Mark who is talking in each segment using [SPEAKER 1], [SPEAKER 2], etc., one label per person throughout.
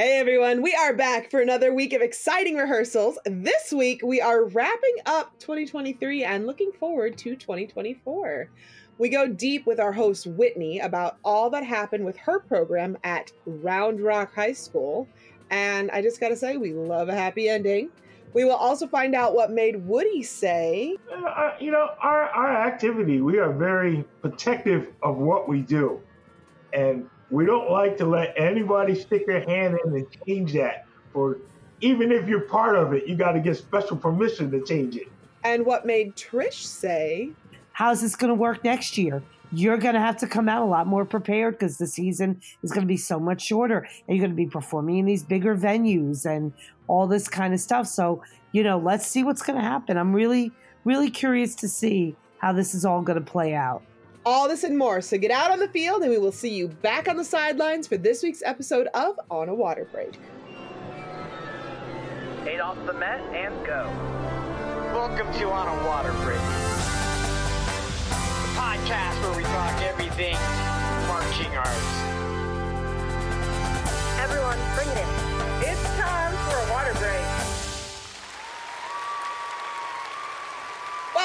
[SPEAKER 1] Hey everyone, we are back for another week of exciting rehearsals. This week we are wrapping up 2023 and looking forward to 2024. We go deep with our host Whitney about all that happened with her program at Round Rock High School. And I just got to say, we love a happy ending. We will also find out what made Woody say.
[SPEAKER 2] Uh, you know, our, our activity, we are very protective of what we do. And we don't like to let anybody stick their hand in and change that. For even if you're part of it, you got to get special permission to change it.
[SPEAKER 1] And what made Trish say,
[SPEAKER 3] How's this going to work next year? You're going to have to come out a lot more prepared because the season is going to be so much shorter. And you're going to be performing in these bigger venues and all this kind of stuff. So, you know, let's see what's going to happen. I'm really, really curious to see how this is all going to play out.
[SPEAKER 1] All this and more. So get out on the field, and we will see you back on the sidelines for this week's episode of On a Water Break.
[SPEAKER 4] Eight off the mat and go.
[SPEAKER 5] Welcome to On a Water Break, the podcast where we talk everything marching arts.
[SPEAKER 6] Everyone, bring it in.
[SPEAKER 7] It's time for a water break.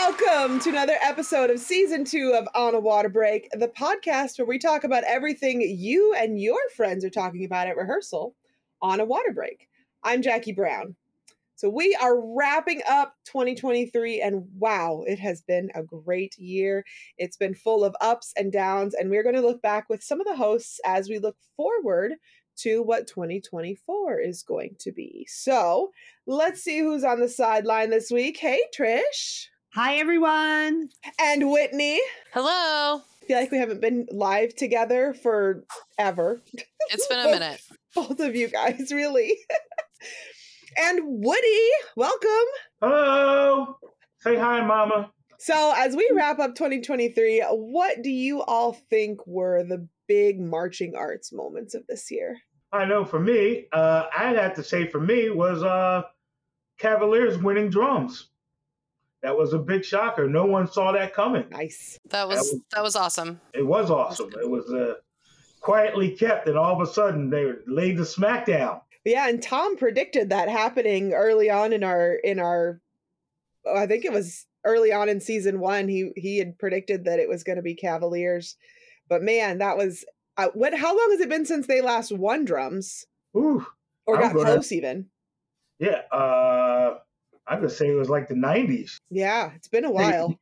[SPEAKER 1] Welcome to another episode of season two of On a Water Break, the podcast where we talk about everything you and your friends are talking about at rehearsal on a water break. I'm Jackie Brown. So we are wrapping up 2023, and wow, it has been a great year. It's been full of ups and downs, and we're going to look back with some of the hosts as we look forward to what 2024 is going to be. So let's see who's on the sideline this week. Hey, Trish.
[SPEAKER 3] Hi, everyone.
[SPEAKER 1] And Whitney.
[SPEAKER 8] Hello.
[SPEAKER 1] I feel like we haven't been live together for ever.
[SPEAKER 8] It's been a minute.
[SPEAKER 1] Both of you guys, really. and Woody, welcome.
[SPEAKER 2] Hello. Say hi, Mama.
[SPEAKER 1] So, as we wrap up 2023, what do you all think were the big marching arts moments of this year?
[SPEAKER 2] I know for me, uh, I'd have to say for me was uh, Cavaliers winning drums. That was a big shocker. No one saw that coming.
[SPEAKER 1] Nice.
[SPEAKER 8] That was that was, that was awesome.
[SPEAKER 2] It was awesome. It was uh, quietly kept, and all of a sudden they laid the smackdown.
[SPEAKER 1] Yeah, and Tom predicted that happening early on in our in our. I think it was early on in season one. He he had predicted that it was going to be Cavaliers, but man, that was uh, what? How long has it been since they last won drums?
[SPEAKER 2] Ooh,
[SPEAKER 1] or
[SPEAKER 2] I'm
[SPEAKER 1] got
[SPEAKER 2] gonna-
[SPEAKER 1] close even.
[SPEAKER 2] yeah. Uh, I'm gonna say it was like the '90s,
[SPEAKER 1] Yeah, it's been a while.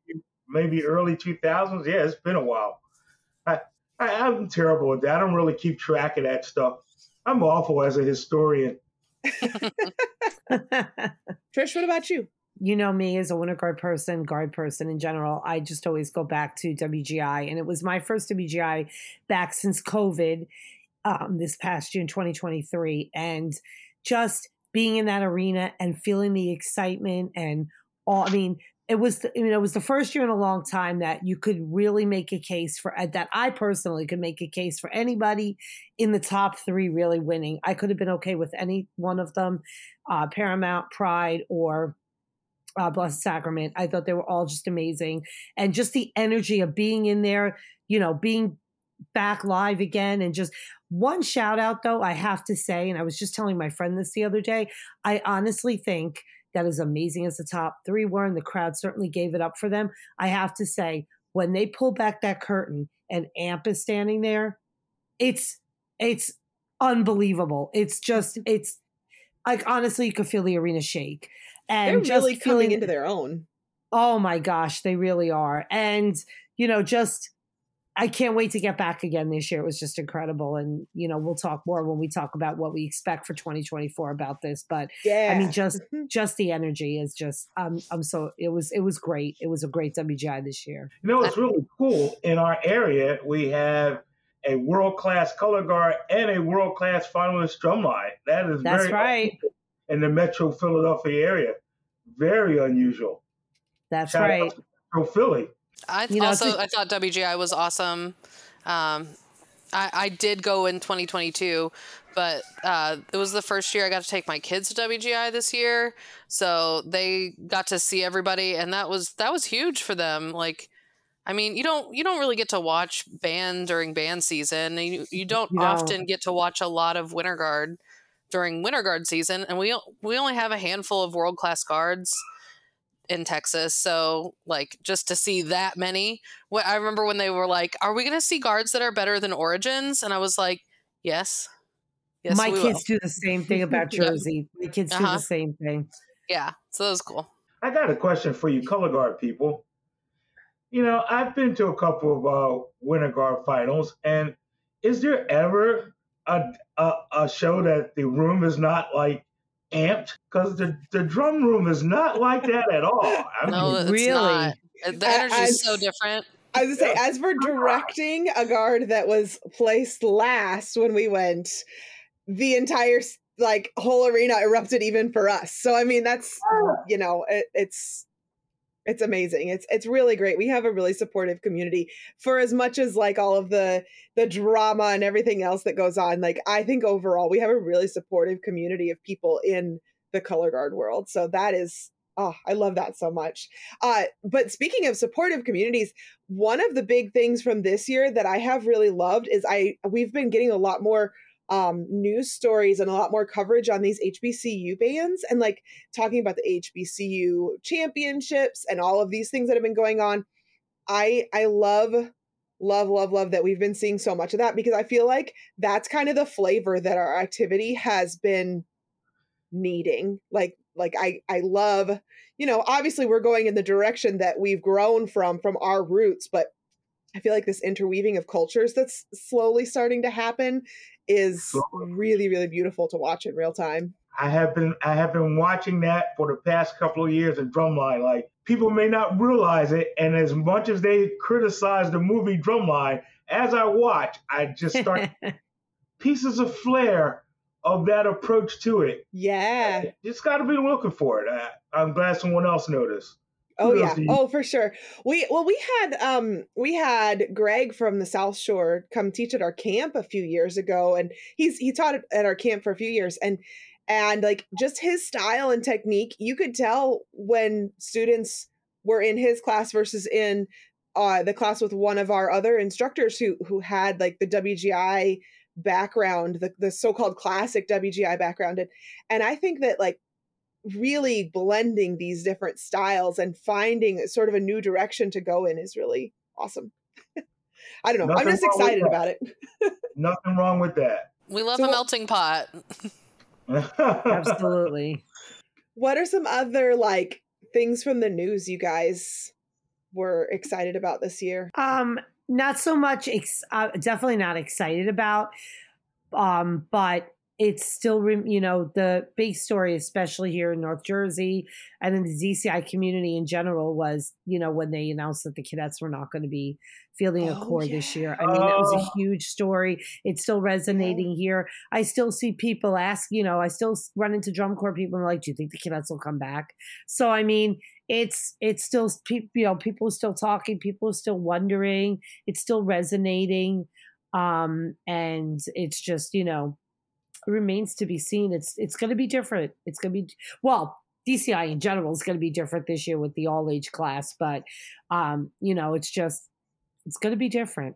[SPEAKER 2] maybe early 2000s. Yeah, it's been a while. I, I I'm terrible with that. I don't really keep track of that stuff. I'm awful as a historian.
[SPEAKER 1] Trish, what about you?
[SPEAKER 3] you know me as a winter guard person, guard person in general. I just always go back to WGI, and it was my first WGI back since COVID um, this past June 2023, and just being in that arena and feeling the excitement and all. I mean, it was you know it was the first year in a long time that you could really make a case for uh, that. I personally could make a case for anybody in the top three really winning. I could have been okay with any one of them, uh, Paramount, Pride, or uh, Blessed Sacrament. I thought they were all just amazing. And just the energy of being in there, you know, being back live again. And just one shout out, though, I have to say, and I was just telling my friend this the other day, I honestly think that is amazing as the top three were, and the crowd certainly gave it up for them, I have to say, when they pull back that curtain and Amp is standing there, it's, it's, unbelievable it's just it's like honestly you could feel the arena shake and
[SPEAKER 1] They're
[SPEAKER 3] just
[SPEAKER 1] really coming
[SPEAKER 3] feeling
[SPEAKER 1] into their own.
[SPEAKER 3] Oh my gosh, they really are. And, you know, just I can't wait to get back again this year. It was just incredible. And, you know, we'll talk more when we talk about what we expect for 2024 about this. But
[SPEAKER 1] Yeah.
[SPEAKER 3] I mean, just just the energy is just um I'm so it was it was great. It was a great WGI this year.
[SPEAKER 2] You know, it's really cool. In our area, we have a world class color guard and a world class finalist drumline. That is
[SPEAKER 3] That's
[SPEAKER 2] very
[SPEAKER 3] right.
[SPEAKER 2] in the Metro Philadelphia area. Very unusual.
[SPEAKER 3] That's
[SPEAKER 2] Shout out
[SPEAKER 3] right.
[SPEAKER 2] to Metro Philly.
[SPEAKER 8] I
[SPEAKER 3] You know,
[SPEAKER 8] also I thought WGI was awesome. Um, I, I did go in 2022, but uh, it was the first year I got to take my kids to WGI this year, so they got to see everybody, and that was that was huge for them. Like, I mean, you don't you don't really get to watch band during band season. and You you don't
[SPEAKER 3] You don't.
[SPEAKER 8] often get to watch a lot of Winter Guard during winter guard season, and we we only have a handful of world class guards in Texas. So like just to see that many, what I remember when they were like, "Are we going to see guards that are better than Origins?" And I was like, "Yes." Yes,
[SPEAKER 3] My
[SPEAKER 8] we
[SPEAKER 3] kids
[SPEAKER 8] will.
[SPEAKER 3] do the same thing about
[SPEAKER 8] Yeah.
[SPEAKER 3] Jersey. My kids do
[SPEAKER 8] Uh-huh.
[SPEAKER 3] the same thing.
[SPEAKER 8] Yeah, so that was cool.
[SPEAKER 2] I got a question for you, color guard people. You know, I've been to a couple of uh, winter guard finals, and is there ever a, a a show that the room is not like amped? Because the the drum room is not like that at all. I
[SPEAKER 8] No,
[SPEAKER 2] mean,
[SPEAKER 8] it's
[SPEAKER 3] really?
[SPEAKER 8] not. The energy is so different.
[SPEAKER 1] I was gonna say, as for directing a guard that was placed last when we went, the entire like whole arena erupted even for us. So I mean, that's you know, it, it's it's amazing. It's it's really great. We have a really supportive community for as much as like all of the the drama and everything else that goes on. Like I think overall we have a really supportive community of people in the color guard world. So that is oh, I love that so much. Uh but speaking of supportive communities, one of the big things from this year that I have really loved is I we've been getting a lot more um, news stories and a lot more coverage on these HBCU bands and like talking about the HBCU championships and all of these things that have been going on. I I love love love love that we've been seeing so much of that because I feel like that's kind of the flavor that our activity has been needing. Like like I I love, you know, obviously we're going in the direction that we've grown from from our roots, but I feel like this interweaving of cultures that's slowly starting to happen is really really beautiful to watch in real time.
[SPEAKER 2] I have been I have been watching that for the past couple of years in Drumline. Like people may not realize it, and as much as they criticize the movie Drumline, as I watch, I just start pieces of flair of that approach to it.
[SPEAKER 1] Yeah.
[SPEAKER 2] Just got to be looking for it. I, I'm glad someone else noticed.
[SPEAKER 1] Oh yeah. Oh for sure. We well we had um we had Greg from the South Shore come teach at our camp a few years ago and he's he taught at- at our camp for a few years and and like just his style and technique you could tell when students were in his class versus in uh the class with one of our other instructors who who had like the WGI background the the so-called classic WGI background and and I think that like really blending these different styles and finding sort of a new direction to go in is really awesome. I don't know. I'm just excited about it.
[SPEAKER 2] Nothing wrong with that.
[SPEAKER 8] We love
[SPEAKER 1] So-
[SPEAKER 8] a melting pot.
[SPEAKER 3] Absolutely.
[SPEAKER 1] What are some other like things from the news you guys were excited about this year?
[SPEAKER 3] Um, not so much. Ex- uh, definitely not excited about. Um, but it's still, you know, the big story, especially here in North Jersey and in the DCI community in general, was you know when they announced that the cadets were not going to be fielding a
[SPEAKER 1] Oh,
[SPEAKER 3] corps this year. I mean, that was
[SPEAKER 2] Oh.
[SPEAKER 3] a huge story. It's still resonating here. I still see people ask, you know, I still run into drum corps people and like, "Do you think the cadets will come back?" So I mean, it's it's still people you know people are still talking people are still wondering it's still resonating um and it's just you know remains to be seen it's it's going to be different it's going to be well DCI in general is going to be different this year with the all age class but um you know it's just it's going to be different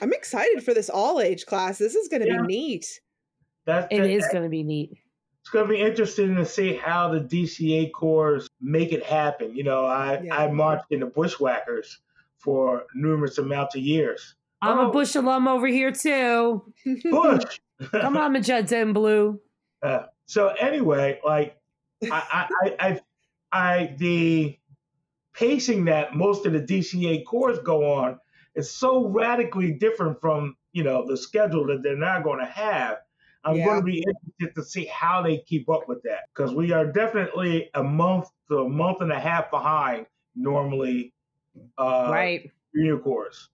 [SPEAKER 1] I'm excited for this all age class. This is going to
[SPEAKER 2] Yeah.
[SPEAKER 1] be neat.
[SPEAKER 2] That's
[SPEAKER 3] it is going to be neat
[SPEAKER 2] it's going to be interesting to see how the DCA corps make it happen. You know, I,
[SPEAKER 1] Yeah.
[SPEAKER 2] I marched in the Bushwackers for numerous amounts of years.
[SPEAKER 3] i'm
[SPEAKER 2] Oh.
[SPEAKER 3] a bush alum over here too
[SPEAKER 2] Bush.
[SPEAKER 3] come on magenta and blue
[SPEAKER 2] Uh, so anyway, like I, I, I, I, I, the pacing that most of the DCA corps go on is so radically different from you know the schedule that they're now going to have. I'm
[SPEAKER 1] Yeah.
[SPEAKER 2] going to be interested to see how they keep up with that because we are definitely a month to a month and a half behind normally uh,
[SPEAKER 3] right
[SPEAKER 2] junior corps.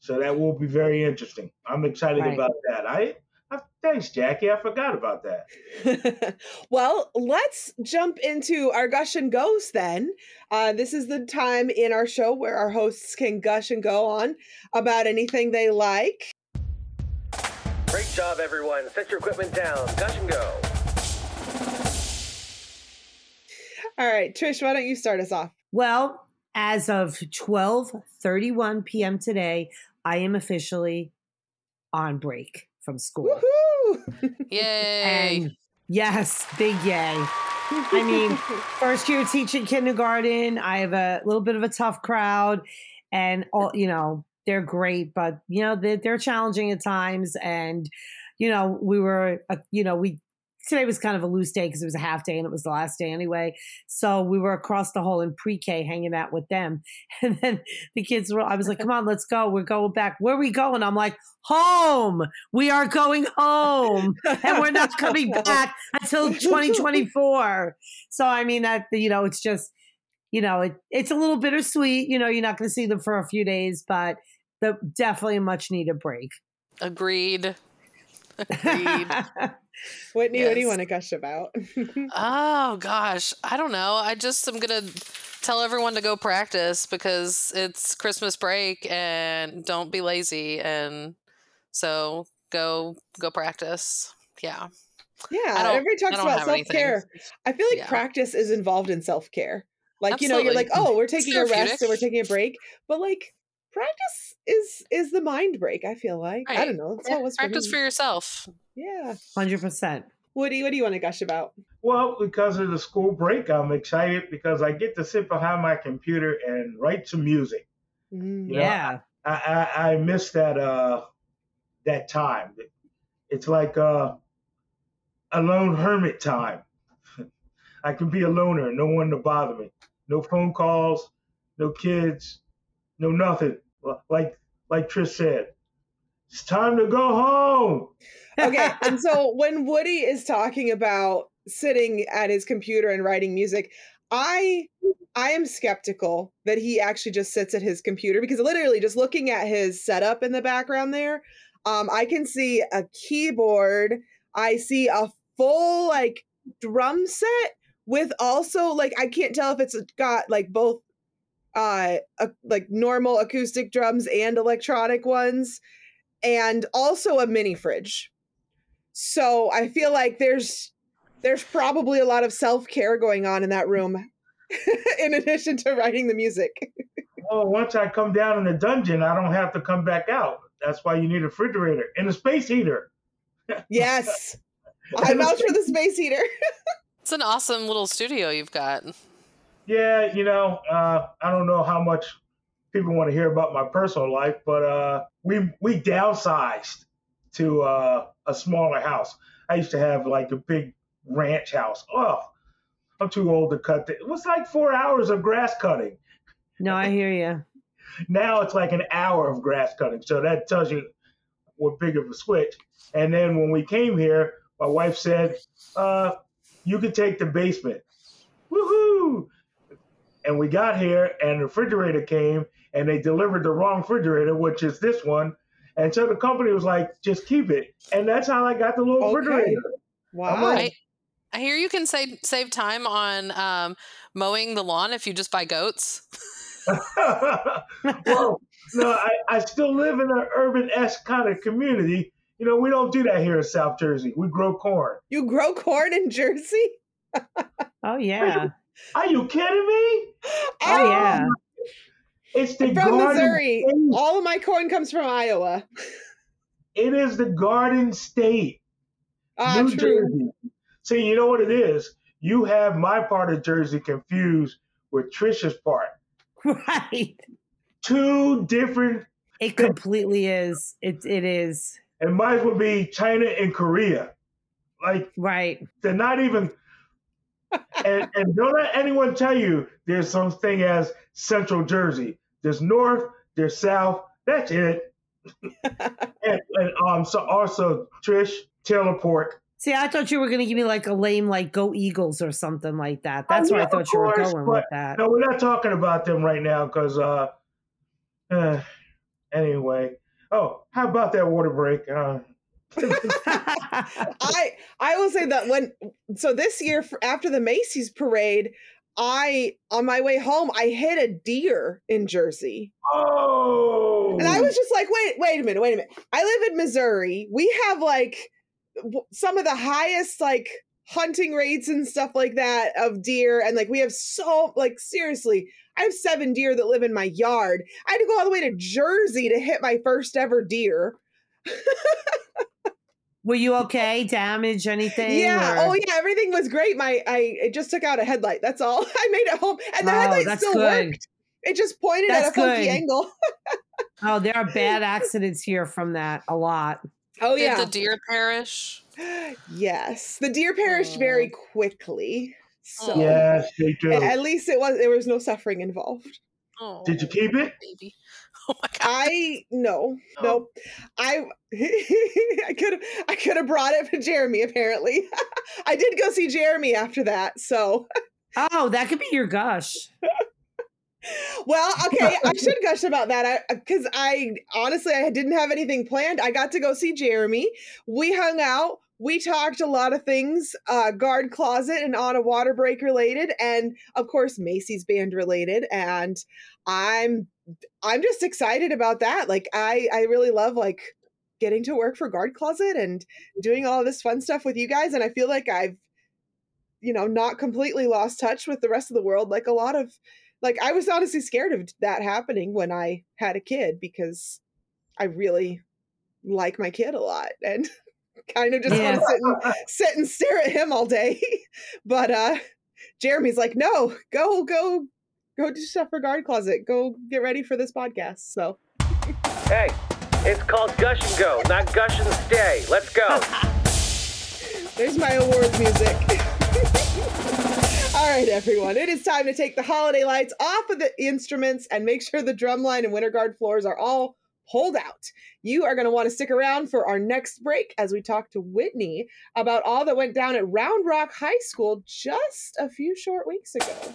[SPEAKER 2] So that will be very interesting. I'm excited
[SPEAKER 3] Right.
[SPEAKER 2] about that. I, I thanks Jackie. I forgot about that.
[SPEAKER 1] well, let's jump into our gush and goes then. Uh, this is the time in our show where our hosts can gush and go on about anything they like.
[SPEAKER 9] Great job, everyone. Set your equipment down. Gush and go.
[SPEAKER 1] All right, Trish, why don't you start us off?
[SPEAKER 3] Well, as of 12:31 p.m. today, I am officially on break from school.
[SPEAKER 1] Woo!
[SPEAKER 8] Yay!
[SPEAKER 3] And yes, big yay. I mean, first year teaching kindergarten, I have a little bit of a tough crowd, and all you know, they're great, but you know, they're, they're challenging at times. And you know, we were, uh, you know, we today was kind of a loose day because it was a half day and it was the last day anyway. So we were across the hall in pre-K hanging out with them. And then the kids were, I was like, come on, let's go. We're going back. Where are we going? I'm like, home. We are going home and we're not coming back until 2024. So, I mean, that, you know, it's just, you know, it, it's a little bittersweet. You know, you're not going to see them for a few days, but the definitely a much needed break.
[SPEAKER 8] Agreed.
[SPEAKER 1] Whitney, what do you want to gush about?
[SPEAKER 8] oh gosh, I don't know. I just am gonna tell everyone to go practice because it's Christmas break and don't be lazy and so go go practice. Yeah.
[SPEAKER 1] yeah, everybody talks about self care. I feel like
[SPEAKER 8] Yeah.
[SPEAKER 1] practice is involved in self care. Like you know, you're like, oh, we're taking a rest and we're taking a break, but like practice is is the mind break. I feel like I don't know. That's how it was
[SPEAKER 8] Practice
[SPEAKER 1] for
[SPEAKER 8] for yourself.
[SPEAKER 1] yeah,
[SPEAKER 3] 100%.
[SPEAKER 1] Woody, what do you want to gush about?
[SPEAKER 2] Well, because of the school break, I'm excited because I get to sit behind my computer and write some music.
[SPEAKER 1] Mm.
[SPEAKER 2] Yeah.
[SPEAKER 3] Yeah.
[SPEAKER 2] I, I, I miss that uh that time. It's like uh, a lone hermit time. I can be a loner, no one to bother me. No phone calls, no kids, no nothing. Like like Trish said, it's time to go home.
[SPEAKER 1] okay and so when woody is talking about sitting at his computer and writing music i i am skeptical that he actually just sits at his computer because literally just looking at his setup in the background there um i can see a keyboard i see a full like drum set with also like i can't tell if it's got like both uh a, like normal acoustic drums and electronic ones and also a mini fridge so I feel like there's there's probably a lot of self-care going on in that room in addition to writing the music.
[SPEAKER 2] Oh, once I come down in the dungeon, I don't have to come back out. That's why you need a refrigerator and a space heater.
[SPEAKER 1] Yes. I vouch for the space heater.
[SPEAKER 8] It's an awesome little studio you've got.
[SPEAKER 2] Yeah, you know, uh, I don't know how much people want to hear about my personal life, but uh, we we downsized to uh, a smaller house. I used to have like a big ranch house. Oh, I'm too old to cut. It. it was like four hours of grass cutting.
[SPEAKER 3] No, I hear you.
[SPEAKER 2] Now it's like an hour of grass cutting. So that tells you what big of a switch. And then when we came here, my wife said, uh, "You can take the basement." Woohoo! And we got here, and the refrigerator came, and they delivered the wrong refrigerator, which is this one. And so the company was like, "Just keep it," and that's how I got the little
[SPEAKER 1] Okay.
[SPEAKER 2] refrigerator.
[SPEAKER 1] Wow.
[SPEAKER 2] like-
[SPEAKER 8] I hear you can save save time on um, mowing the lawn if you just buy goats.
[SPEAKER 2] well, no, I, I still live in an urban esque kind of community. You know, we don't do that here in South Jersey. We grow corn.
[SPEAKER 1] You grow corn in Jersey?
[SPEAKER 3] Oh, yeah.
[SPEAKER 2] Are you kidding me?
[SPEAKER 3] Oh, yeah.
[SPEAKER 2] It's the
[SPEAKER 1] from
[SPEAKER 2] garden
[SPEAKER 1] Missouri.
[SPEAKER 2] state.
[SPEAKER 1] All of my corn comes from Iowa.
[SPEAKER 2] It is the garden state.
[SPEAKER 1] Ah,
[SPEAKER 2] New
[SPEAKER 1] true.
[SPEAKER 2] Jersey. See, you know what it is? You have my part of Jersey confused with Trisha's part.
[SPEAKER 3] Right.
[SPEAKER 2] Two different,
[SPEAKER 3] It completely is. It, it is.
[SPEAKER 2] it might as well be China and Korea. Like,
[SPEAKER 3] Right.
[SPEAKER 2] they're not even. And, and don't let anyone tell you there's something as Central Jersey. There's North, there's South. That's it. and, and um, so also Trish Taylor Pork.
[SPEAKER 3] See, I thought you were going to give me like a lame, like Go Eagles or something like that. That's
[SPEAKER 2] Oh,
[SPEAKER 3] where I thought
[SPEAKER 2] of
[SPEAKER 3] you were
[SPEAKER 2] course,
[SPEAKER 3] going with that.
[SPEAKER 2] No, we're not talking about them right now because, uh, uh, anyway. Oh, how about that water break? Uh,
[SPEAKER 1] I I will say that when so this year after the Macy's parade, I on my way home I hit a deer in Jersey.
[SPEAKER 2] oh,
[SPEAKER 1] And I was just like, wait, wait a minute, wait a minute. I live in Missouri. We have like some of the highest like hunting rates and stuff like that of deer. And like we have so like seriously, I have seven deer that live in my yard. I had to go all the way to Jersey to hit my first ever deer.
[SPEAKER 3] Were you okay? Damage anything?
[SPEAKER 1] Yeah.
[SPEAKER 3] or-
[SPEAKER 1] Oh yeah, everything was great. My I it just took out a headlight. That's all. I made it home, and the
[SPEAKER 3] Oh,
[SPEAKER 1] headlight
[SPEAKER 3] that's
[SPEAKER 1] still
[SPEAKER 3] good.
[SPEAKER 1] worked. It just pointed
[SPEAKER 3] That's
[SPEAKER 1] at a funky
[SPEAKER 3] good.
[SPEAKER 1] angle.
[SPEAKER 3] Oh, there are bad accidents here from that. A lot.
[SPEAKER 1] Oh
[SPEAKER 8] Did
[SPEAKER 1] yeah.
[SPEAKER 8] the deer perish?
[SPEAKER 1] yes, the deer perished
[SPEAKER 8] Oh.
[SPEAKER 1] very quickly. So
[SPEAKER 8] Oh.
[SPEAKER 2] Yes, they do.
[SPEAKER 1] at least it was there was no suffering involved.
[SPEAKER 8] Oh,
[SPEAKER 2] Did you keep it?
[SPEAKER 8] baby? Oh my god.
[SPEAKER 1] I no,
[SPEAKER 8] Oh.
[SPEAKER 1] nope. I I could have I could have brought it for Jeremy. Apparently, I did go see Jeremy after that. So
[SPEAKER 3] Oh, that could be your gush.
[SPEAKER 1] well, okay, I should gush about that. I because I honestly I didn't have anything planned. I got to go see Jeremy. We hung out. We talked a lot of things, uh, guard closet and on a water break related, and of course Macy's band related. And I'm I'm just excited about that. Like I I really love like getting to work for guard closet and doing all this fun stuff with you guys. And I feel like I've you know not completely lost touch with the rest of the world. Like a lot of like I was honestly scared of that happening when I had a kid because I really like my kid a lot and kind of just want to sit and sit and stare at him all day. but uh Jeremy's like, no, go, go, go do stuff for guard closet. Go get ready for this podcast. So
[SPEAKER 9] Hey, it's called Gush and Go, not Gush and Stay. Let's go.
[SPEAKER 1] there's my awards music. all right, everyone. It is time to take the holiday lights off of the instruments and make sure the drumline and winter guard floors are all pulled out. You are going to want to stick around for our next break as we talk to Whitney about all that went down at Round Rock High School just a few short weeks ago.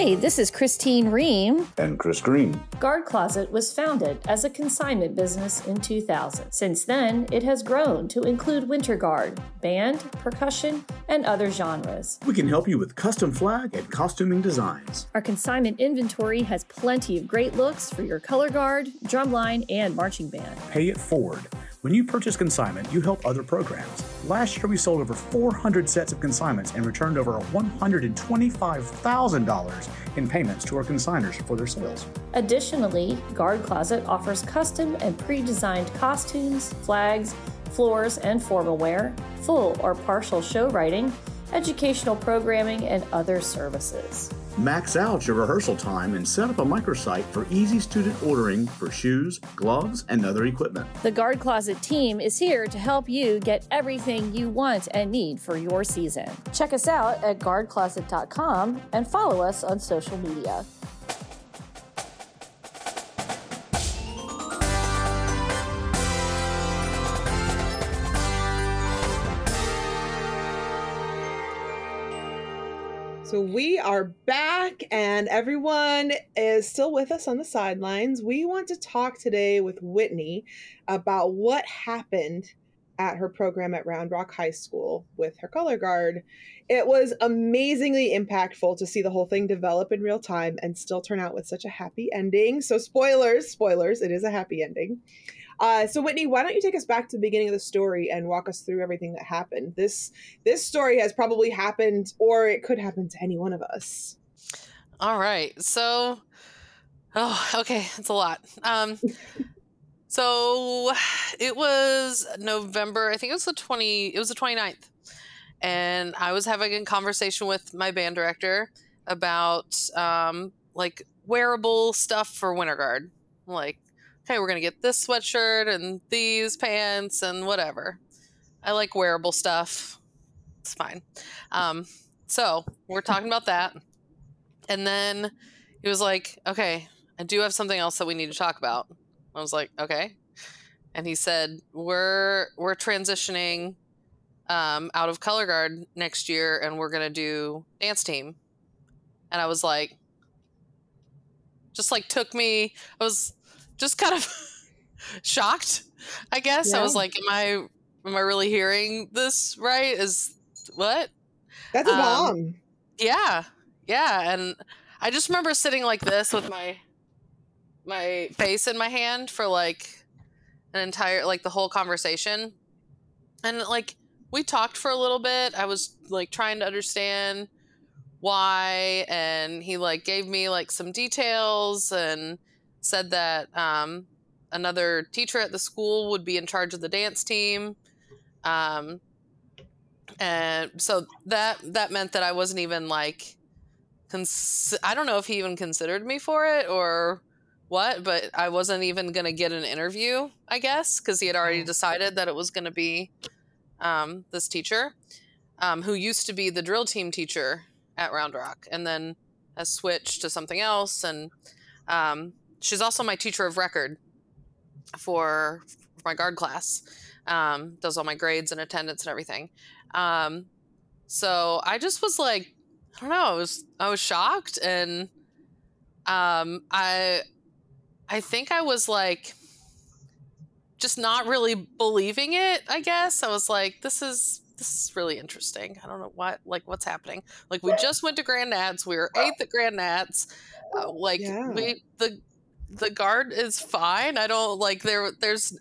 [SPEAKER 10] Hey, this is Christine Ream.
[SPEAKER 11] And Chris Green.
[SPEAKER 10] Guard Closet was founded as a consignment business in 2000. Since then, it has grown to include winter guard, band, percussion, and other genres.
[SPEAKER 11] We can help you with custom flag and costuming designs.
[SPEAKER 10] Our consignment inventory has plenty of great looks for your color guard, drumline, and marching band.
[SPEAKER 11] Pay it forward. When you purchase consignment, you help other programs. Last year, we sold over 400 sets of consignments and returned over $125,000 in payments to our consigners for their sales.
[SPEAKER 10] Additionally, Guard Closet offers custom and pre designed costumes, flags, floors, and formal wear, full or partial show writing, educational programming, and other services.
[SPEAKER 11] Max out your rehearsal time and set up a microsite for easy student ordering for shoes, gloves, and other equipment.
[SPEAKER 10] The Guard Closet team is here to help you get everything you want and need for your season. Check us out at guardcloset.com and follow us on social media.
[SPEAKER 1] So we are back, and everyone is still with us on the sidelines. We want to talk today with Whitney about what happened at her program at Round Rock High School with her color guard. It was amazingly impactful to see the whole thing develop in real time and still turn out with such a happy ending. So, spoilers, spoilers, it is a happy ending. Uh, so Whitney, why don't you take us back to the beginning of the story and walk us through everything that happened? This this story has probably happened, or it could happen to any one of us.
[SPEAKER 8] All right. So, oh, okay. It's a lot. Um, so it was November, I think it was the 20, it was the 29th. And I was having a conversation with my band director about um, like wearable stuff for Winter Guard. Like, okay, we're going to get this sweatshirt and these pants and whatever. I like wearable stuff. It's fine. Um, so we're talking about that. And then he was like, okay, I do have something else that we need to talk about. I was like, okay. And he said, we're we're transitioning um, out of color guard next year, and we're gonna do dance team. And I was like, just like took me. I was just kind of shocked. I guess I was like, am I am I really hearing this right? Is what?
[SPEAKER 1] That's a
[SPEAKER 8] Um,
[SPEAKER 1] bomb.
[SPEAKER 8] Yeah, yeah, and I just remember sitting like this with my my face in my hand for like an entire like the whole conversation, and like we talked for a little bit. I was like trying to understand why and he like gave me like some details and said that um another teacher at the school would be in charge of the dance team. Um and so that that meant that I wasn't even like cons- I don't know if he even considered me for it or what, but I wasn't even going to get an interview, I guess, because he had already decided that it was going to be um, this teacher um, who used to be the drill team teacher at Round Rock and then has switched to something else. And um, she's also my teacher of record for, for my guard class, um, does all my grades and attendance and everything. Um, so I just was like, I don't know, I was I was shocked and um I I think I was like just not really believing it, I guess. I was like, this is this is really interesting. I don't know what like what's happening. Like we just went to Grand Nats, we were eighth at Grand Nats. Uh, like
[SPEAKER 1] Yeah.
[SPEAKER 8] we the the guard is fine. I don't like there there's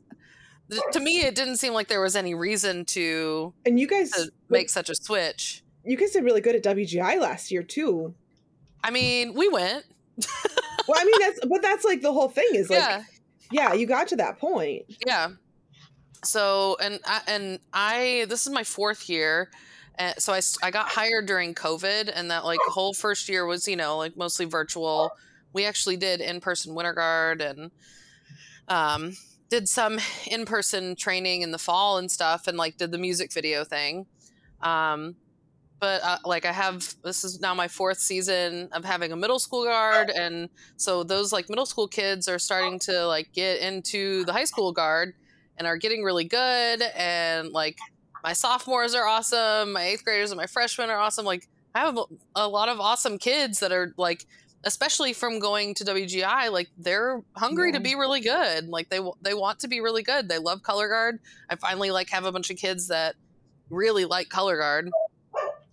[SPEAKER 8] to me it didn't seem like there was any reason to
[SPEAKER 1] And you guys
[SPEAKER 8] to make such a switch.
[SPEAKER 1] you guys did really good at WGI last year too.
[SPEAKER 8] I mean, we went.
[SPEAKER 1] Well, I mean that's but that's like the whole thing is like
[SPEAKER 8] yeah.
[SPEAKER 1] yeah, you got to that point.
[SPEAKER 8] Yeah. So and I and I this is my fourth year. And so I got hired during COVID and that like whole first year was, you know, like mostly virtual. We actually did in-person winter guard and um did some in-person training in the fall and stuff and like did the music video thing. Um but uh, like I have this is now my fourth season of having a middle school guard and so those like middle school kids are starting to like get into the high school guard and are getting really good and like my sophomores are awesome my eighth graders and my freshmen are awesome like i have a- a lot of awesome kids that are like especially from going to wgi like they're hungry to be really good like they they want to be really good they love color guard. I finally like have a bunch of kids that really like color guard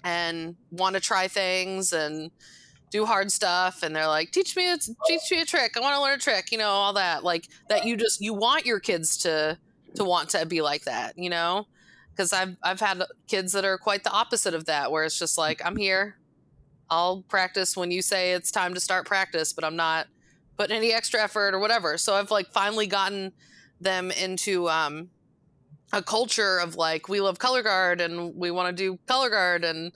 [SPEAKER 8] and want to try things and do hard stuff and they're like teach me a, teach me a trick i want to learn a trick you know all that like that you just you want your kids to to want to be like that you know? Because i've i've had kids that are quite the opposite of that where it's just like i'm here i'll practice when you say it's time to start practice but i'm not putting any extra effort or whatever. So i've like finally gotten them into um a culture of like we love color guard and we want to do color guard and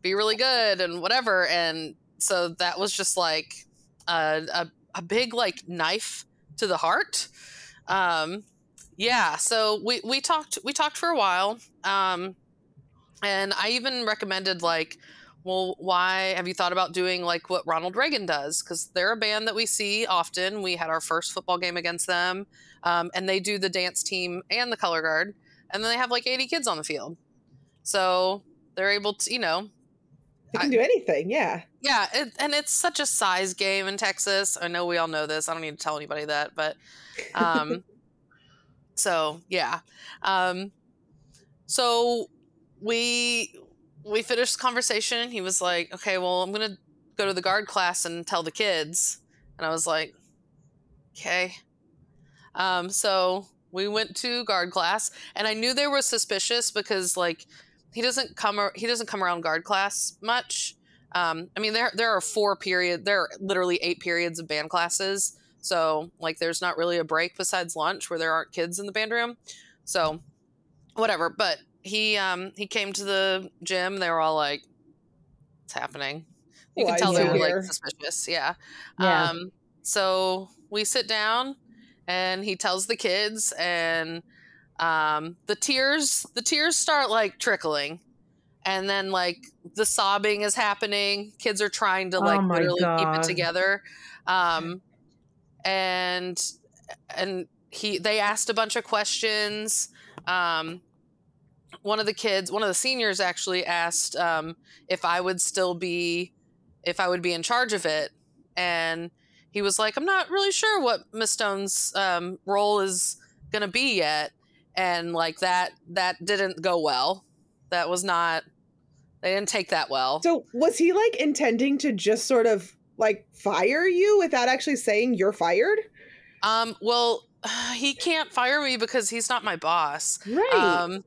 [SPEAKER 8] be really good and whatever. And so that was just like a, a, a big like knife to the heart. Um yeah so we we talked we talked for a while um and i even recommended like well why have you thought about doing like what ronald reagan does because they're a band that we see often we had our first football game against them um, and they do the dance team and the color guard and then they have like 80 kids on the field so they're able to you know
[SPEAKER 1] They can do anything, yeah.
[SPEAKER 8] yeah, it, and it's such a size game in Texas. I know we all know this. I don't need to tell anybody that, but um, so yeah, um, so we we finished the conversation. He was like, "Okay, well, I'm gonna go to the guard class and tell the kids," and I was like, "Okay." Um, so we went to guard class, and I knew they were suspicious because like he doesn't come he doesn't come around guard class much. Um, I mean, there there are four period. There are literally eight periods of band classes. So like, there's not really a break besides lunch where there aren't kids in the band room. So whatever. But he um he came to the gym. They were all like, "What's happening?" You
[SPEAKER 1] Why
[SPEAKER 8] can tell they were like suspicious. Yeah.
[SPEAKER 3] Yeah.
[SPEAKER 8] Um. So we sit down, and he tells the kids, and um the tears the tears start like trickling and then like the sobbing is happening kids are trying to
[SPEAKER 3] Oh
[SPEAKER 8] like
[SPEAKER 3] my
[SPEAKER 8] literally keep it together um and and he they asked a bunch of questions um one of the kids one of the seniors actually asked um if i would still be if i would be in charge of it. And he was like i'm not really sure what miss stone's um role is gonna be yet. And like that that didn't go well. That was not they didn't take that well.
[SPEAKER 1] So was he like intending to just sort of like fire you without actually saying you're fired?
[SPEAKER 8] um well he can't fire me because he's not my boss.
[SPEAKER 1] Right.
[SPEAKER 8] Um,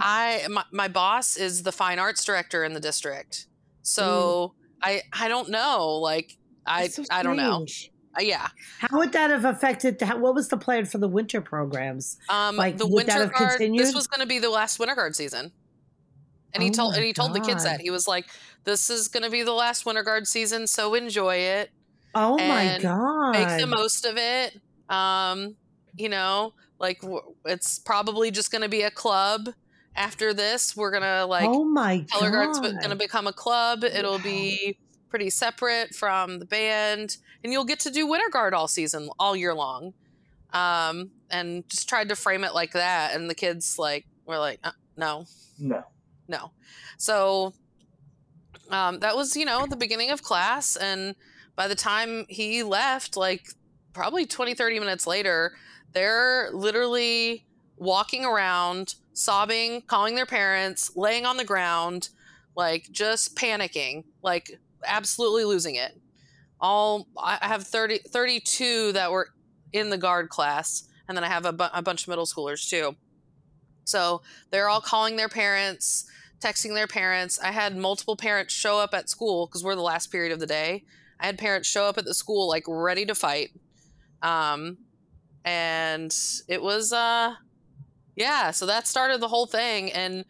[SPEAKER 8] I my, my boss is the fine arts director in the district. So I I don't know. Like I
[SPEAKER 3] so
[SPEAKER 8] I don't know. Uh, yeah.
[SPEAKER 3] How would that have affected? how- What was the plan for the winter programs?
[SPEAKER 8] Um,
[SPEAKER 3] Like,
[SPEAKER 8] the winter guard. This was going to be the last winter guard season, and he
[SPEAKER 3] Oh
[SPEAKER 8] told and he told the kids that he was like, "This is going to be the last winter guard season, so enjoy it.
[SPEAKER 3] Oh my god!
[SPEAKER 8] Make the most of it. Um, you know, like it's probably just going to be a club." After this, we're gonna like
[SPEAKER 3] oh my
[SPEAKER 8] color guard's going to become a club. It'll be pretty separate from the band, and you'll get to do winter guard all season, all year long. Um, and just tried to frame it like that, and the kids like were like, uh, no,
[SPEAKER 2] No.
[SPEAKER 8] no. So um, that was, you know, the beginning of class, and by the time he left, like probably 20, 30 minutes later, they're literally walking around, sobbing, calling their parents, laying on the ground, like just panicking, like absolutely losing it. All I have 30, 32 that were in the guard class, and then I have a, bu- a bunch of middle schoolers too. So they're all calling their parents, texting their parents. I had multiple parents show up at school because we're the last period of the day. I had parents show up at the school like ready to fight. Um, and it was uh yeah, so that started the whole thing. And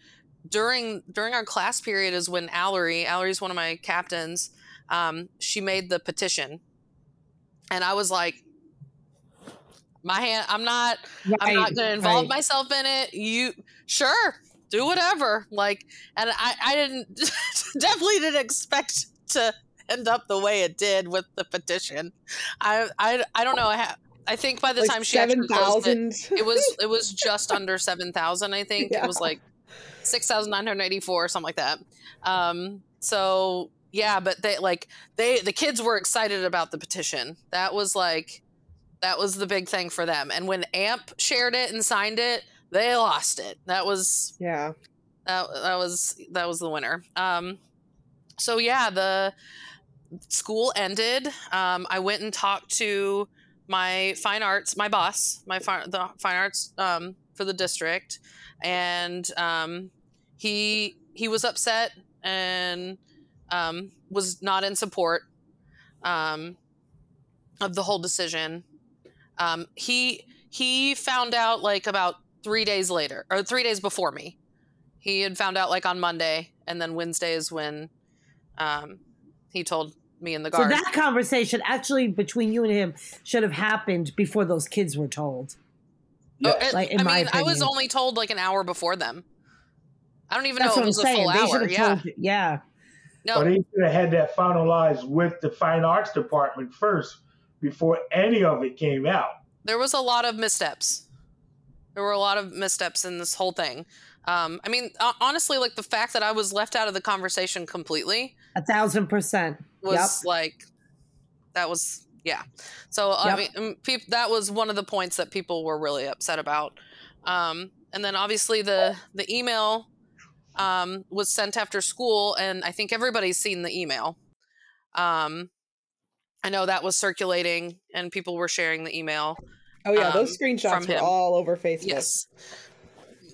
[SPEAKER 8] during during our class period is when Allery, Allery's one of my captains, um, she made the petition. And I was like, my hand i'm not i'm not going to involve
[SPEAKER 3] right.
[SPEAKER 8] myself in it you sure do whatever like and i i didn't definitely didn't expect to end up the way it did with the petition i i, I don't know i ha- I think by the
[SPEAKER 1] Like
[SPEAKER 8] time she actually closed it,
[SPEAKER 1] 7,000.
[SPEAKER 8] it was it was just under seven thousand. I think
[SPEAKER 1] Yeah.
[SPEAKER 8] it was like six thousand nine hundred eighty four or something like that. Um, so yeah, but they like they the kids were excited about the petition. That was like that was the big thing for them. And when AMP shared it and signed it, they lost it. That was
[SPEAKER 1] Yeah.
[SPEAKER 8] that, that was that was the winner. Um, so yeah, the school ended. Um, I went and talked to my fine arts, my boss, my fine, the fine arts um, for the district, and um, he he was upset and um, was not in support um, of the whole decision. Um, he he found out like about three days later or three days before me. He had found out like on Monday, and then Wednesday is when um, he told me in the
[SPEAKER 3] So that conversation, actually, between you and him, should have happened before those kids were told.
[SPEAKER 8] Oh,
[SPEAKER 3] Like, in
[SPEAKER 8] I
[SPEAKER 3] my
[SPEAKER 8] mean, I was only told like an hour before them. I don't even
[SPEAKER 3] That's
[SPEAKER 8] know
[SPEAKER 3] what
[SPEAKER 8] if it
[SPEAKER 3] I'm
[SPEAKER 8] was a
[SPEAKER 3] saying.
[SPEAKER 8] full
[SPEAKER 3] They
[SPEAKER 8] hour.
[SPEAKER 3] have
[SPEAKER 8] Yeah.
[SPEAKER 3] Yeah.
[SPEAKER 8] No,
[SPEAKER 2] But he should have had that finalized with the fine arts department first before any of it came out.
[SPEAKER 8] there was a lot of missteps. There were a lot of missteps in this whole thing. Um, I mean, honestly, like the fact that I was left out of the conversation completely
[SPEAKER 3] A thousand percent.
[SPEAKER 8] Was
[SPEAKER 3] Yep.
[SPEAKER 8] like, that was yeah. So I mean, um, peop- that was one of the points that people were really upset about. Um, and then obviously the the email um, was sent after school, and I think everybody's seen the email. Um, I know that was circulating, and people were sharing the email.
[SPEAKER 1] Oh yeah, those
[SPEAKER 8] um,
[SPEAKER 1] screenshots were all over Facebook.
[SPEAKER 8] Yes.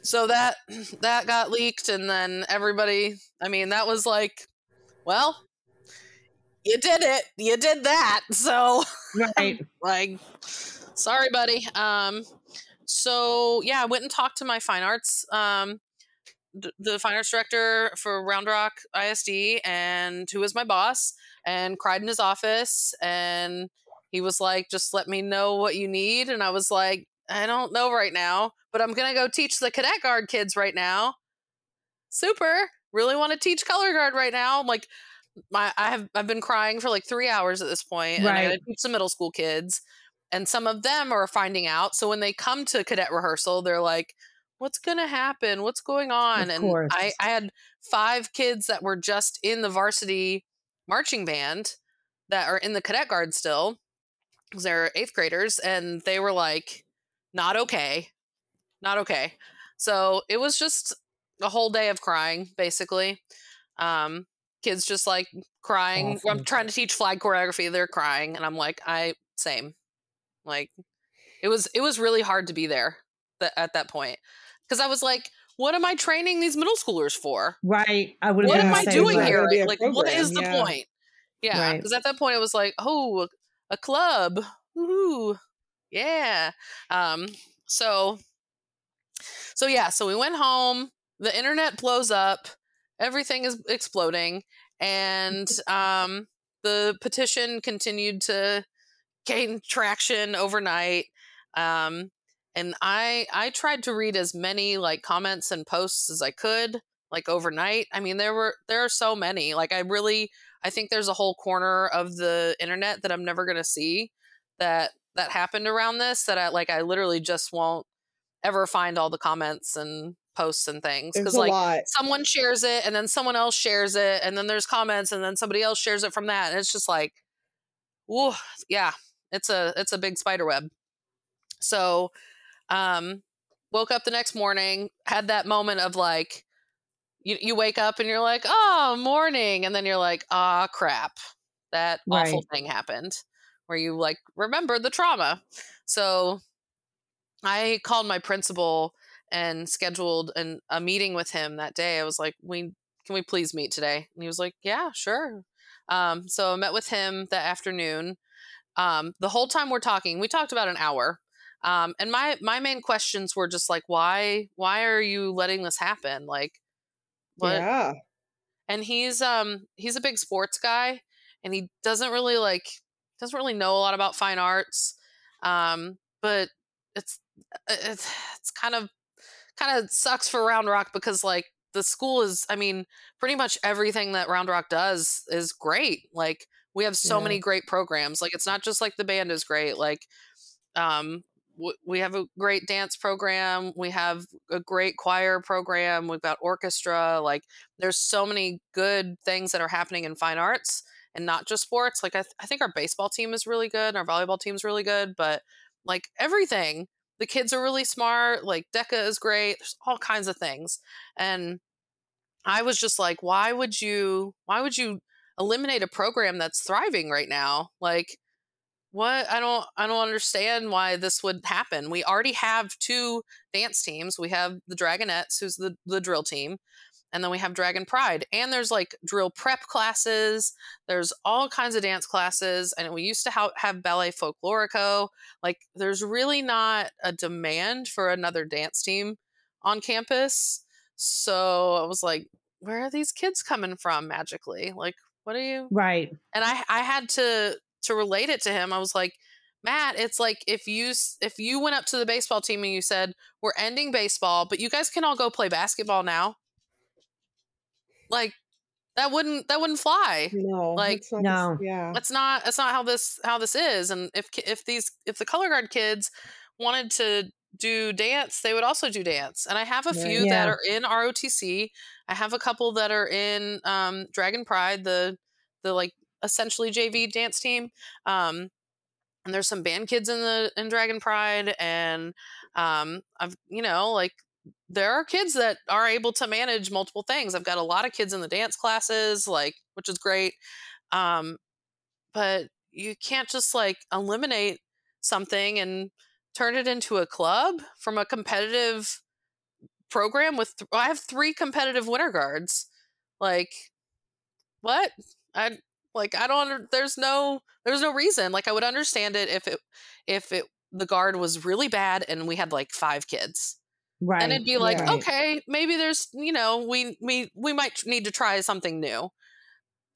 [SPEAKER 8] So that that got leaked, and then everybody. I mean, that was like, well, you did it. You did that. So
[SPEAKER 3] Right.
[SPEAKER 8] like, sorry, buddy. Um. So yeah, I went and talked to my fine arts. Um. th- The fine arts director for Round Rock ISD, and who was my boss, and cried in his office, and he was like, "Just let me know what you need," and I was like, "I don't know right now, but I'm gonna go teach the cadet guard kids right now." Super, really want to teach color guard right now. I'm like, my I have I've been crying for like three hours at this point, and I
[SPEAKER 3] Right.
[SPEAKER 8] gotta teach some middle school kids, and some of them are finding out. So when they come to cadet rehearsal, they're like, "What's gonna happen? What's going on?"
[SPEAKER 3] Of
[SPEAKER 8] and
[SPEAKER 3] course.
[SPEAKER 8] I I had five kids that were just in the varsity marching band that are in the cadet guard still, because They're eighth graders, and they were like, "Not okay, not okay." So it was just a whole day of crying, basically. Um, kids just like crying. I'm trying to teach flag choreography. They're crying, and I'm like, I same. Like, it was it was really hard to be there th- at that point because I was like, what am I training these middle schoolers for?
[SPEAKER 3] Right. I would.
[SPEAKER 8] What am I doing
[SPEAKER 1] here.
[SPEAKER 8] here?
[SPEAKER 1] It'll be a
[SPEAKER 8] Like, what is the
[SPEAKER 1] yeah.
[SPEAKER 8] point? Yeah,
[SPEAKER 3] Right.
[SPEAKER 8] because at that point it was like, oh, a club, woohoo, yeah. Um, so, so yeah, so we went home. The internet blows up. Everything is exploding, and um, the petition continued to gain traction overnight. Um, and I I tried to read as many like comments and posts as I could like overnight. I mean, there were there are so many. Like I really I think there's a whole corner of the internet that I'm never going to see that that happened around this that I like I literally just won't ever find all the comments and posts and things cuz like
[SPEAKER 1] lot.
[SPEAKER 8] someone shares it and then someone else shares it and then there's comments and then somebody else shares it from that and it's just like whoa yeah it's a it's a big spider web. So um woke up the next morning had that moment of like you, you wake up and you're like oh morning and then you're like ah crap that awful thing happened where you like remember the trauma. So i called my principal and scheduled an, a meeting with him that day i was like we can we please meet today? And he was like yeah sure. Um, so i met with him that afternoon. Um, the whole time we're talking we talked about an hour. Um, and my my main questions were just like why why are you letting this happen? Like what?
[SPEAKER 1] Yeah.
[SPEAKER 8] and he's um he's a big sports guy and he doesn't really like doesn't really know a lot about fine arts. Um but it's it's it's kind of kind of sucks for round rock because like the school is i mean pretty much everything that round rock does is great like we have so
[SPEAKER 1] Yeah.
[SPEAKER 8] many great programs like it's not just like the band is great like um w- we have a great dance program we have a great choir program we've got orchestra like there's so many good things that are happening in fine arts and not just sports like i, th- I think our baseball team is really good and our volleyball team's really good but like everything the kids are really smart like deca is great there's all kinds of things and i was just like why would you why would you eliminate a program that's thriving right now? Like what i don't i don't understand why this would happen. We already have two dance teams we have the dragonettes who's the, the drill team and then we have dragon pride and there's like drill prep classes there's all kinds of dance classes and we used to ha- have ballet folklorico like there's really not a demand for another dance team on campus so i was like where are these kids coming from magically like what are you
[SPEAKER 3] Right.
[SPEAKER 8] and I I had to to relate it to him. I was like, Matt, it's like if you if you went up to the baseball team and you said, "We're ending baseball, but you guys can all go play basketball now." Like that wouldn't that wouldn't fly.
[SPEAKER 1] No.
[SPEAKER 8] Like,
[SPEAKER 1] that's not
[SPEAKER 3] no.
[SPEAKER 1] yeah.
[SPEAKER 8] That's not that's not how this how this is. And if if these if the color guard kids wanted to do dance, they would also do dance. And I have a
[SPEAKER 1] Right.
[SPEAKER 8] few
[SPEAKER 3] Yeah.
[SPEAKER 8] that are in ROTC. I have a couple that are in um, Dragon Pride, the the like essentially JV dance team. Um, and there's some band kids in the in Dragon Pride, and um, I've you know like there are kids that are able to manage multiple things. I've got a lot of kids in the dance classes, like which is great. Um, but you can't just like eliminate something and turn it into a club from a competitive program with th- I have three competitive winter guards. Like what? I like I don't there's no there's no reason. Like I would understand it if it if it the guard was really bad and we had like five kids.
[SPEAKER 3] Right.
[SPEAKER 8] And it'd be like,
[SPEAKER 1] Yeah.
[SPEAKER 8] okay, maybe there's, you know, we we we might need to try something new.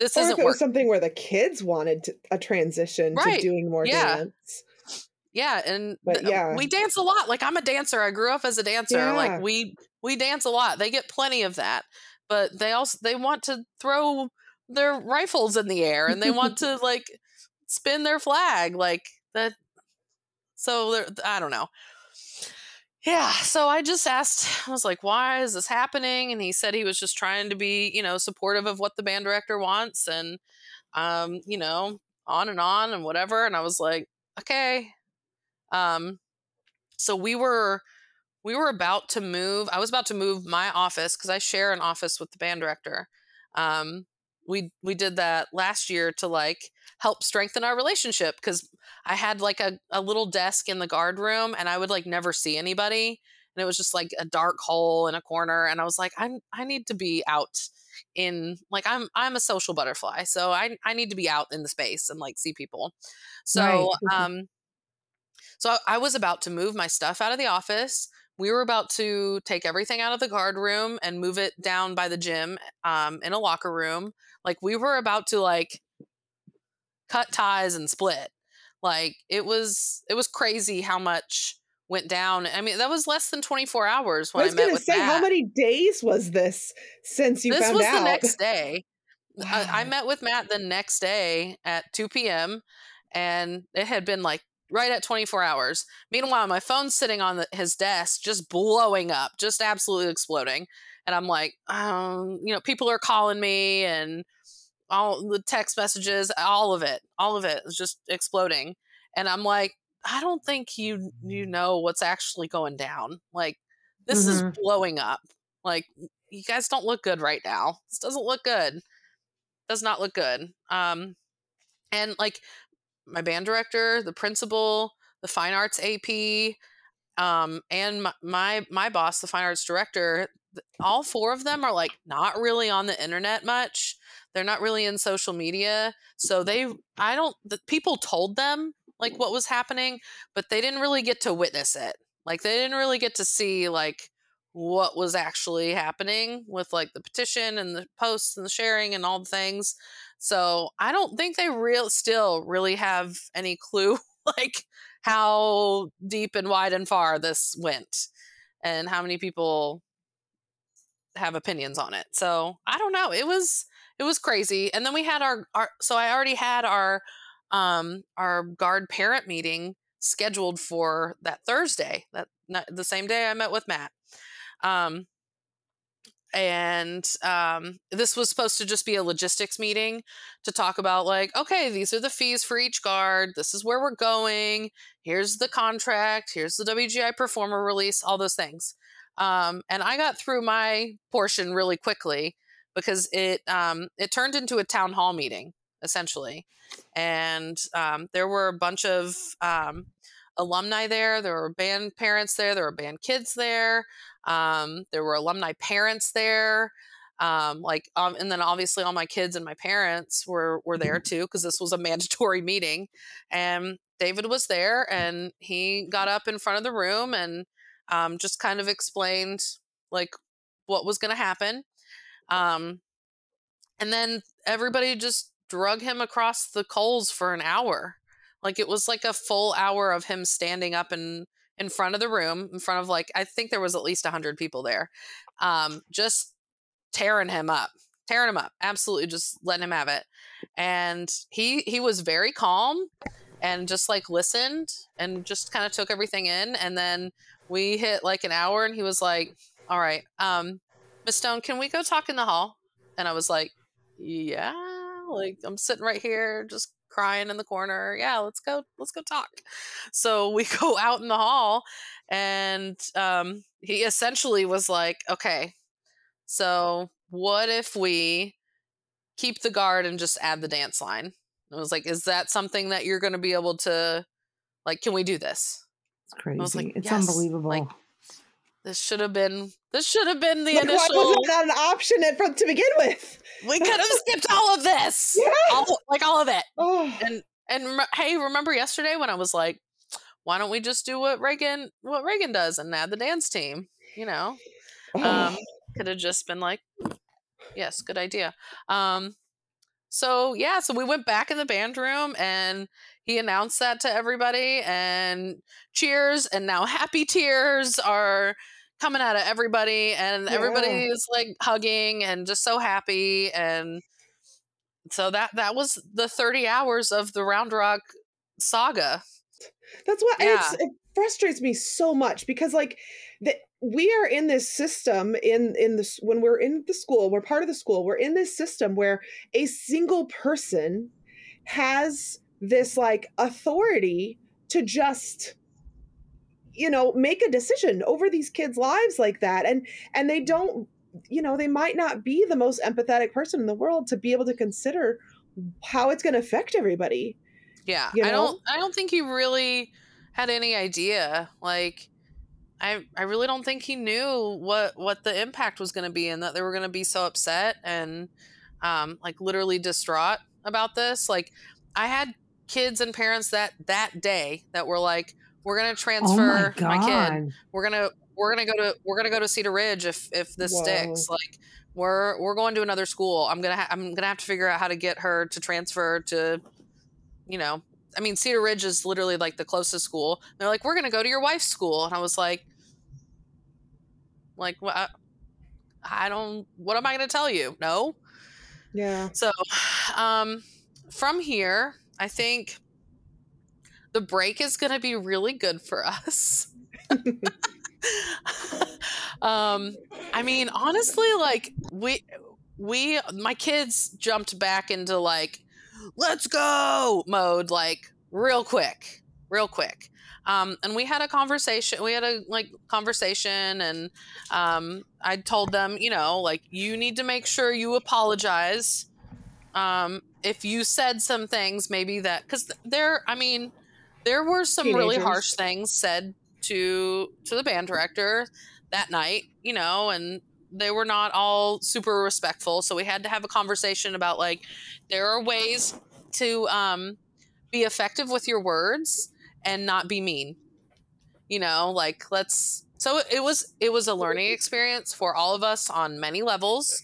[SPEAKER 8] This
[SPEAKER 1] Or
[SPEAKER 8] isn't
[SPEAKER 1] if it was something where the kids wanted to, a transition
[SPEAKER 8] Right.
[SPEAKER 1] to doing more
[SPEAKER 8] Yeah.
[SPEAKER 1] dance.
[SPEAKER 8] Yeah, and
[SPEAKER 1] But
[SPEAKER 8] th-
[SPEAKER 1] yeah.
[SPEAKER 8] we dance a lot. Like I'm a dancer. I grew up as a dancer.
[SPEAKER 1] Yeah.
[SPEAKER 8] Like we we dance a lot. They get plenty of that. But they also they want to throw their rifles in the air and they want to like spin their flag like that so I don't know. Yeah, so I just asked, I was like, why is this happening? And he said he was just trying to be, you know, supportive of what the band director wants and, um, you know, on and on and whatever. And I was like, okay. Um, so we were, we were about to move. I was about to move my office because I share an office with the band director. Um, we we did that last year to like help strengthen our relationship because I had like a, a little desk in the guard room and I would like never see anybody and it was just like a dark hole in a corner and I was like I I need to be out in like I'm I'm a social butterfly so I I need to be out in the space and like see people. So
[SPEAKER 3] Right.
[SPEAKER 8] um so I, I was about to move my stuff out of the office. We were about to take everything out of the guard room and move it down by the gym um, in a locker room. Like we were about to like cut ties and split. Like it was it was crazy how much went down. I mean, that was less than 24 hours
[SPEAKER 1] I
[SPEAKER 8] when I,
[SPEAKER 1] was
[SPEAKER 8] met
[SPEAKER 1] gonna
[SPEAKER 8] with
[SPEAKER 1] say,
[SPEAKER 8] Matt.
[SPEAKER 1] how many days was this since you
[SPEAKER 8] this
[SPEAKER 1] found
[SPEAKER 8] was
[SPEAKER 1] out?
[SPEAKER 8] the next day. I, I met with Matt the next day at 2 p.m. and it had been like right at 24 hours. Meanwhile, my phone's sitting on the, his desk, just blowing up, just absolutely exploding. And I'm like, um, you know, people are calling me and all the text messages, all of it, all of it is just exploding. And I'm like, I don't think you you know what's actually going down. Like this is
[SPEAKER 3] Mhm.
[SPEAKER 8] blowing up. Like you guys don't look good right now. This doesn't look good. Does not look good. Um and like my band director, the principal, the fine arts AP, um, and my, my my boss, the fine arts director, all four of them are like not really on the internet much. They're not really in social media, so they I don't. The people told them like what was happening, but they didn't really get to witness it. Like they didn't really get to see like what was actually happening with like the petition and the posts and the sharing and all the things. So I don't think they real still really have any clue like how deep and wide and far this went and how many people have opinions on it. So I don't know. It was it was crazy. And then we had our, our so I already had our um our guard parent meeting scheduled for that Thursday. That the same day I met with Matt. Um and um, this was supposed to just be a logistics meeting to talk about like okay these are the fees for each guard. This is where we're going. Here's the contract. Here's the wgi performer release all those things. Um, and i got through my portion really quickly because it um, it turned into a town hall meeting essentially. And um, there were a bunch of um, alumni there there were band parents there there were band kids there um, there were alumni parents there um, like um, and then obviously all my kids and my parents were were there too because this was a mandatory meeting and david was there and he got up in front of the room and um, just kind of explained like what was going to happen um, and then everybody just drug him across the coals for an hour like it was like a full hour of him standing up and in front of the room in front of like i think there was at least 100 people there um, just tearing him up tearing him up absolutely just letting him have it. And he he was very calm and just like listened and just kind of took everything in and then we hit like an hour and he was like all right um miss stone can we go talk in the hall? And i was like yeah like i'm sitting right here just crying in the corner yeah let's go let's go talk so we go out in the hall and um he essentially was like okay so what if we keep the guard and just add the dance line? And I was like, is that something that you're going to be able to, like, can we do this?
[SPEAKER 3] It's crazy.
[SPEAKER 8] was like,
[SPEAKER 3] it's
[SPEAKER 8] yes,
[SPEAKER 3] unbelievable.
[SPEAKER 8] like, This should have been, this should have been the
[SPEAKER 1] Like, why
[SPEAKER 8] initial.
[SPEAKER 1] wasn't that an option at, from, to begin with?
[SPEAKER 8] We could have skipped all of this,
[SPEAKER 1] Yeah.
[SPEAKER 8] all, like all of it.
[SPEAKER 1] Oh,
[SPEAKER 8] And and hey, remember yesterday when I was like, why don't we just do what Reagan, what Reagan does, and add the dance team? You know, um,
[SPEAKER 1] oh.
[SPEAKER 8] could have just been like yes good idea um so yeah so we went back in the band room and he announced that to everybody and cheers and now happy tears are coming out of everybody and everybody
[SPEAKER 1] Yeah.
[SPEAKER 8] is like hugging and just so happy and so that that was the 30 hours of the round rock saga
[SPEAKER 1] That's what
[SPEAKER 8] Yeah.
[SPEAKER 1] it frustrates me so much because like that we are in this system in in this when we're in the school we're part of the school we're in this system where a single person has this like authority to just you know make a decision over these kids lives like that and and they don't you know, they might not be the most empathetic person in the world to be able to consider how it's going to affect everybody.
[SPEAKER 8] Yeah,
[SPEAKER 1] You
[SPEAKER 8] I
[SPEAKER 1] know?
[SPEAKER 8] don't. I don't think he really had any idea. Like, I I really don't think he knew what what the impact was going to be, and that they were going to be so upset and um like literally distraught about this. Like, I had kids and parents that that day that were like, "We're going to
[SPEAKER 3] Oh my
[SPEAKER 8] transfer my, kid. We're gonna we're gonna go to we're gonna go to Cedar Ridge if if this
[SPEAKER 1] Whoa.
[SPEAKER 8] sticks. Like." We're, we're going to another school. I'm gonna ha- I'm gonna have to figure out how to get her to transfer to you know, I mean, Cedar Ridge is literally like the closest school. They're like, we're going to go to your wife's school. And I was like, like, what? I- I don't, what am I going to tell you? No.
[SPEAKER 1] Yeah.
[SPEAKER 8] So, um, from here, I think the break is going to be really good for us. um, I mean, honestly, like we, we, my kids jumped back into like, let's go mode, like real quick, real quick. Um, and we had a conversation. We had a like conversation, and um, I told them, you know, like you need to make sure you apologize um, if you said some things, maybe that because they're I mean, there were some really harsh things said to to the band director that night, you know, and they were not all super respectful. So we had to have a conversation about like there are ways to um, be effective with your words and not be mean. You know, like let's. So it was it was a learning experience for all of us on many levels.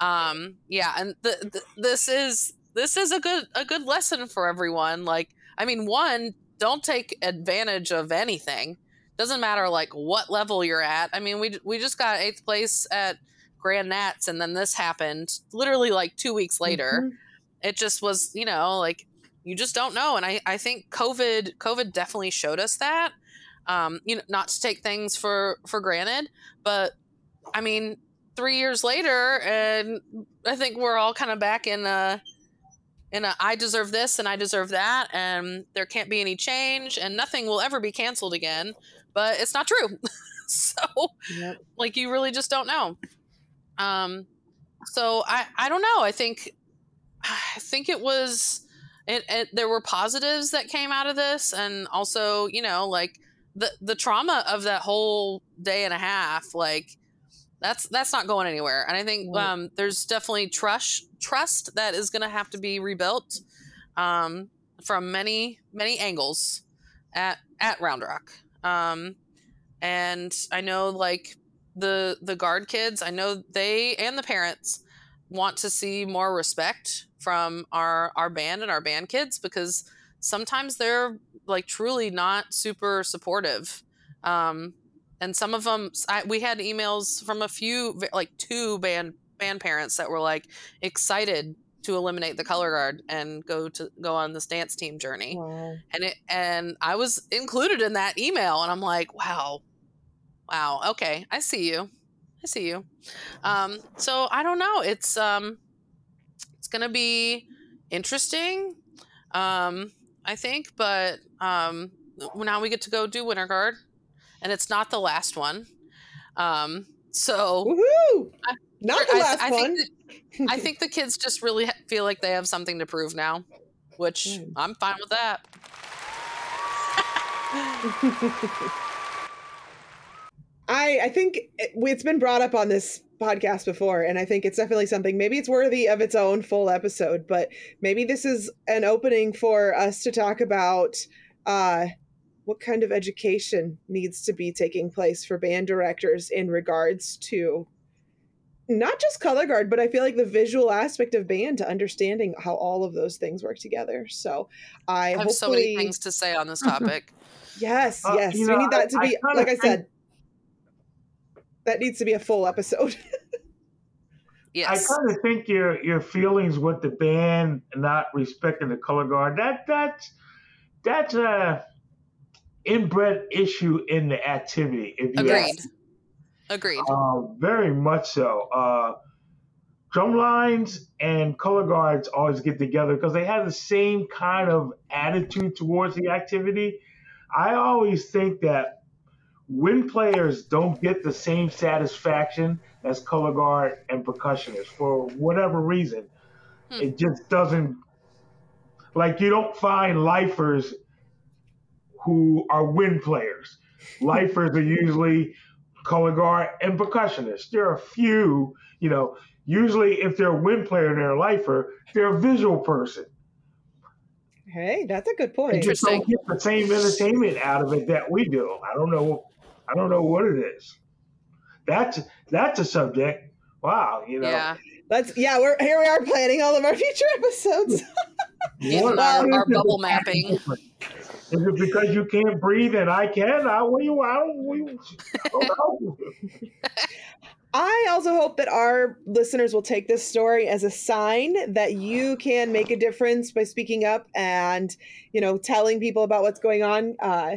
[SPEAKER 8] Um, yeah, and th- th- this is this is a good a good lesson for everyone. Like, I mean, one, don't take advantage of anything. Doesn't matter like what level you're at. I mean, we we just got eighth place at Grand Nats, and then this happened literally like two weeks later.
[SPEAKER 1] Mhm.
[SPEAKER 8] It just was, you know, like you just don't know. And I I think COVID COVID definitely showed us that. Um, you know, not to take things for for granted, but I mean, three years later, and I think we're all kind of back in a in I deserve this and I deserve that, and there can't be any change, and nothing will ever be canceled again. But it's not true. so
[SPEAKER 1] Yep.
[SPEAKER 8] like you really just don't know. Um, so I I don't know. I think I think it was it, it there were positives that came out of this, and also you know like the the trauma of that whole day and a half like that's that's not going anywhere. And i think um, there's definitely trust trust that is going to have to be rebuilt um, from many many angles at at round rock. Um, and i know like the the guard kids i know they and the parents want to see more respect from our our band and our band kids because sometimes they're like truly not super supportive. Um and some of them I, we had emails from a few like two band band parents that were like excited to eliminate the color guard and go to go on this dance team journey.
[SPEAKER 1] Wow.
[SPEAKER 8] and it and i was included in that email and i'm like wow. Wow. Okay. I see you. I see you. Um so i don't know. It's um it's gonna be interesting um i think but um now we get to go do winter guard and it's not the last one um so
[SPEAKER 1] Woohoo!
[SPEAKER 8] I-
[SPEAKER 1] Not the last
[SPEAKER 8] I
[SPEAKER 1] one.
[SPEAKER 8] think that- I think the kids just really feel like they have something to prove now, which
[SPEAKER 1] Mm.
[SPEAKER 8] I'm fine with that.
[SPEAKER 1] I I think it, it's been brought up on this podcast before, and I think it's definitely something. Maybe it's worthy of its own full episode, but maybe this is an opening for us to talk about uh, what kind of education needs to be taking place for band directors in regards to not just color guard, but I feel like the visual aspect of band to understanding how all of those things work together. So I,
[SPEAKER 8] I have
[SPEAKER 1] hopefully,
[SPEAKER 8] so many things to say on this topic.
[SPEAKER 1] Yes,
[SPEAKER 2] Uh,
[SPEAKER 1] yes. we
[SPEAKER 2] know,
[SPEAKER 1] need that to
[SPEAKER 2] I- I
[SPEAKER 1] be,
[SPEAKER 2] kinda
[SPEAKER 1] like I
[SPEAKER 2] think-
[SPEAKER 1] said, that needs to be a full episode.
[SPEAKER 8] yes.
[SPEAKER 2] I kind of think your your feelings with the band not respecting the color guard that that's that's a inbred issue in the activity. If you
[SPEAKER 8] Agreed.
[SPEAKER 2] ask.
[SPEAKER 8] Agreed.
[SPEAKER 2] Uh, very much so. Uh, drum lines and color guards always get together because they have the same kind of attitude towards the activity. I always think that when players don't get the same satisfaction as color guard and percussionist for whatever reason. Hmm. It just doesn't like you don't find lifers who are wind players. Lifers are usually color guard and percussionists. There are a few, you know, usually if they're a wind player and they're a lifer, they're a visual person.
[SPEAKER 1] Hey, that's a good point.
[SPEAKER 8] Interesting.
[SPEAKER 2] Don't get the same entertainment out of it that we do. I don't know. I don't know what it is. That's that's a subject. Wow, you know.
[SPEAKER 8] Yeah.
[SPEAKER 1] Let's yeah, we're here we are planning all of our future episodes.
[SPEAKER 8] Getting our, our bubble mapping.
[SPEAKER 2] Is it because you can't breathe and I can? I will you out.
[SPEAKER 1] I also hope that our listeners will take this story as a sign that you can make a difference by speaking up and, you know, telling people about what's going on. Uh,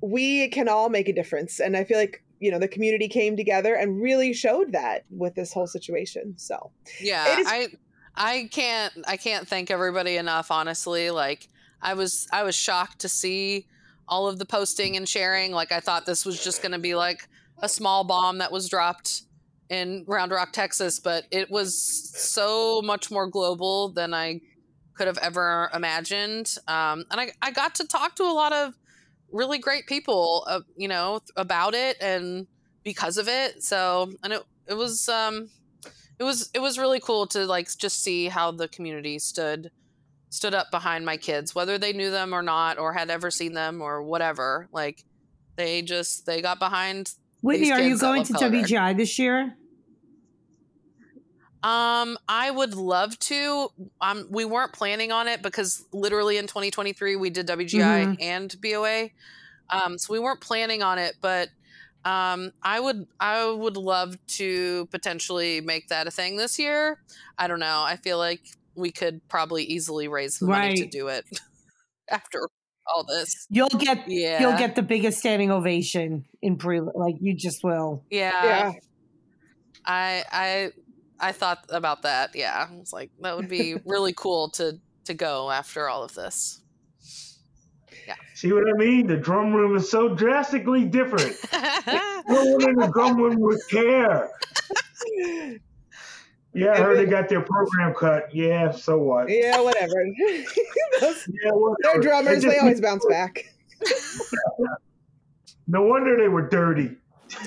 [SPEAKER 1] we can all make a difference. And I feel like you know the community came together and really showed that with this whole situation so
[SPEAKER 8] yeah i i can't i can't thank everybody enough honestly like i was i was shocked to see all of the posting and sharing like i thought this was just going to be like a small bomb that was dropped in round rock texas but it was so much more global than i could have ever imagined um, and I, I got to talk to a lot of really great people, uh, you know, about it and because of it. So, and it it was um it was it was really cool to like just see how the community stood stood up behind my kids, whether they knew them or not, or had ever seen them or whatever. Like they just they got behind.
[SPEAKER 3] Whitney, are you going to WGI this year?
[SPEAKER 8] Um, I would love to. Um, we weren't planning on it because literally in 2023 we did WGI mm-hmm. and BOA. Um, so we weren't planning on it, but um, I would I would love to potentially make that a thing this year. I don't know. I feel like we could probably easily raise the right. money to do it after all this.
[SPEAKER 3] You'll get yeah. you'll get the biggest standing ovation in pre like you just will.
[SPEAKER 8] Yeah. Yeah. I I I thought about that. Yeah, I was like, that would be really cool to to go after all of this.
[SPEAKER 2] Yeah. See what I mean? The drum room is so drastically different. no one in the drum room would care. Yeah, I heard they got their program cut. Yeah, so what?
[SPEAKER 1] Yeah, whatever. Those, yeah, whatever. They're drummers. They always bounce back.
[SPEAKER 2] no wonder they were dirty.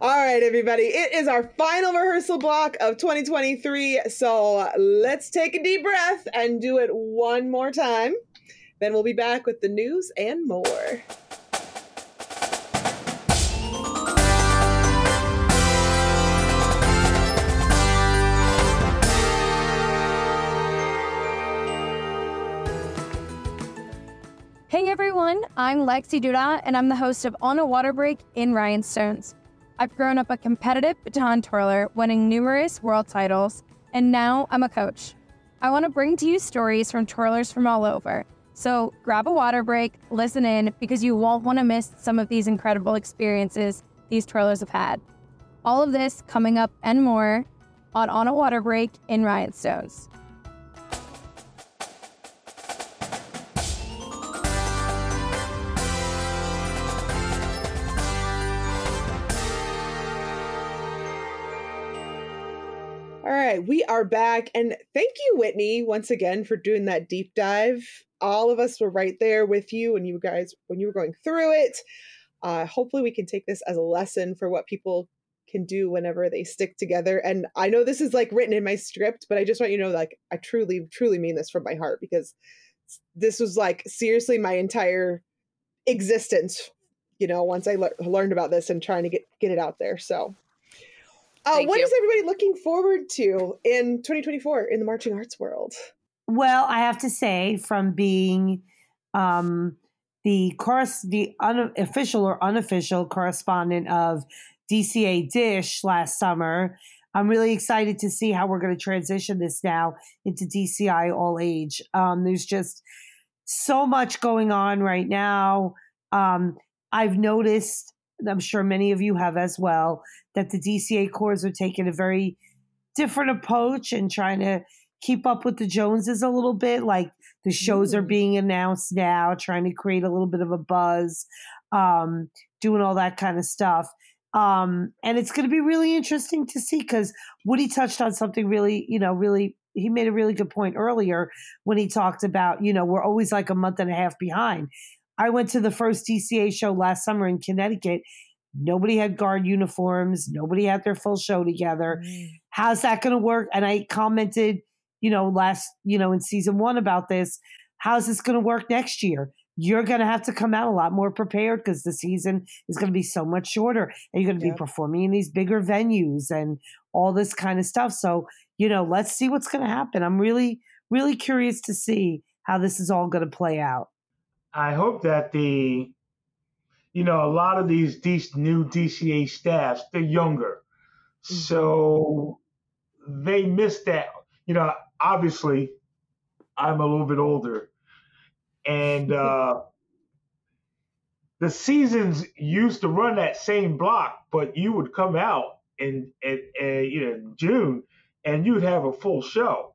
[SPEAKER 1] All right, everybody. It is our final rehearsal block of 2023. So let's take a deep breath and do it one more time. Then we'll be back with the news and more.
[SPEAKER 12] Everyone, I'm Lexi Duda, and I'm the host of On a Water Break in Rhinestones. I've grown up a competitive baton twirler, winning numerous world titles, and now I'm a coach. I want to bring to you stories from twirlers from all over. So grab a water break, listen in, because you won't want to miss some of these incredible experiences these twirlers have had. All of this coming up and more on On a Water Break in Rhinestones.
[SPEAKER 1] Right, we are back. And thank you, Whitney, once again for doing that deep dive. All of us were right there with you and you guys when you were going through it. Uh, hopefully, we can take this as a lesson for what people can do whenever they stick together. And I know this is like written in my script, but I just want you to know, like, I truly, truly mean this from my heart because this was like seriously my entire existence. You know, once I le- learned about this and trying to get get it out there. So uh, what you. is everybody looking forward to in 2024 in the marching arts world?
[SPEAKER 3] Well, I have to say, from being um, the course, the unofficial or unofficial correspondent of DCA Dish last summer, I'm really excited to see how we're going to transition this now into DCI All Age. Um, there's just so much going on right now. Um, I've noticed I'm sure many of you have as well, that the DCA corps are taking a very different approach and trying to keep up with the Joneses a little bit. Like the shows are being announced now, trying to create a little bit of a buzz. um, doing all that kind of stuff. Um, and it's going to be really interesting to see because Woody touched on something really, you know, really, he made a really good point earlier when he talked about, you know, we're always like a month and a half behind. I went to the first DCA show last summer in Connecticut. Nobody had guard uniforms. Nobody had their full show together. Mm. How's that going to work? And I commented, you know, last, you know, in season one about this. How's this going to work next year? you're going to have to come out a lot more prepared because the season is going to be so much shorter and you're going to yep. be performing in these bigger venues and all this kind of stuff. So, you know, let's see what's going to happen. I'm really, really curious to see how this is all going to play out.
[SPEAKER 2] I hope that the, you know, a lot of these, these new DCA staffs, they're younger. Mm-hmm. So they miss that. You know, obviously, I'm a little bit older and uh, the seasons used to run that same block, but you would come out in, in, in you know June and you'd have a full show.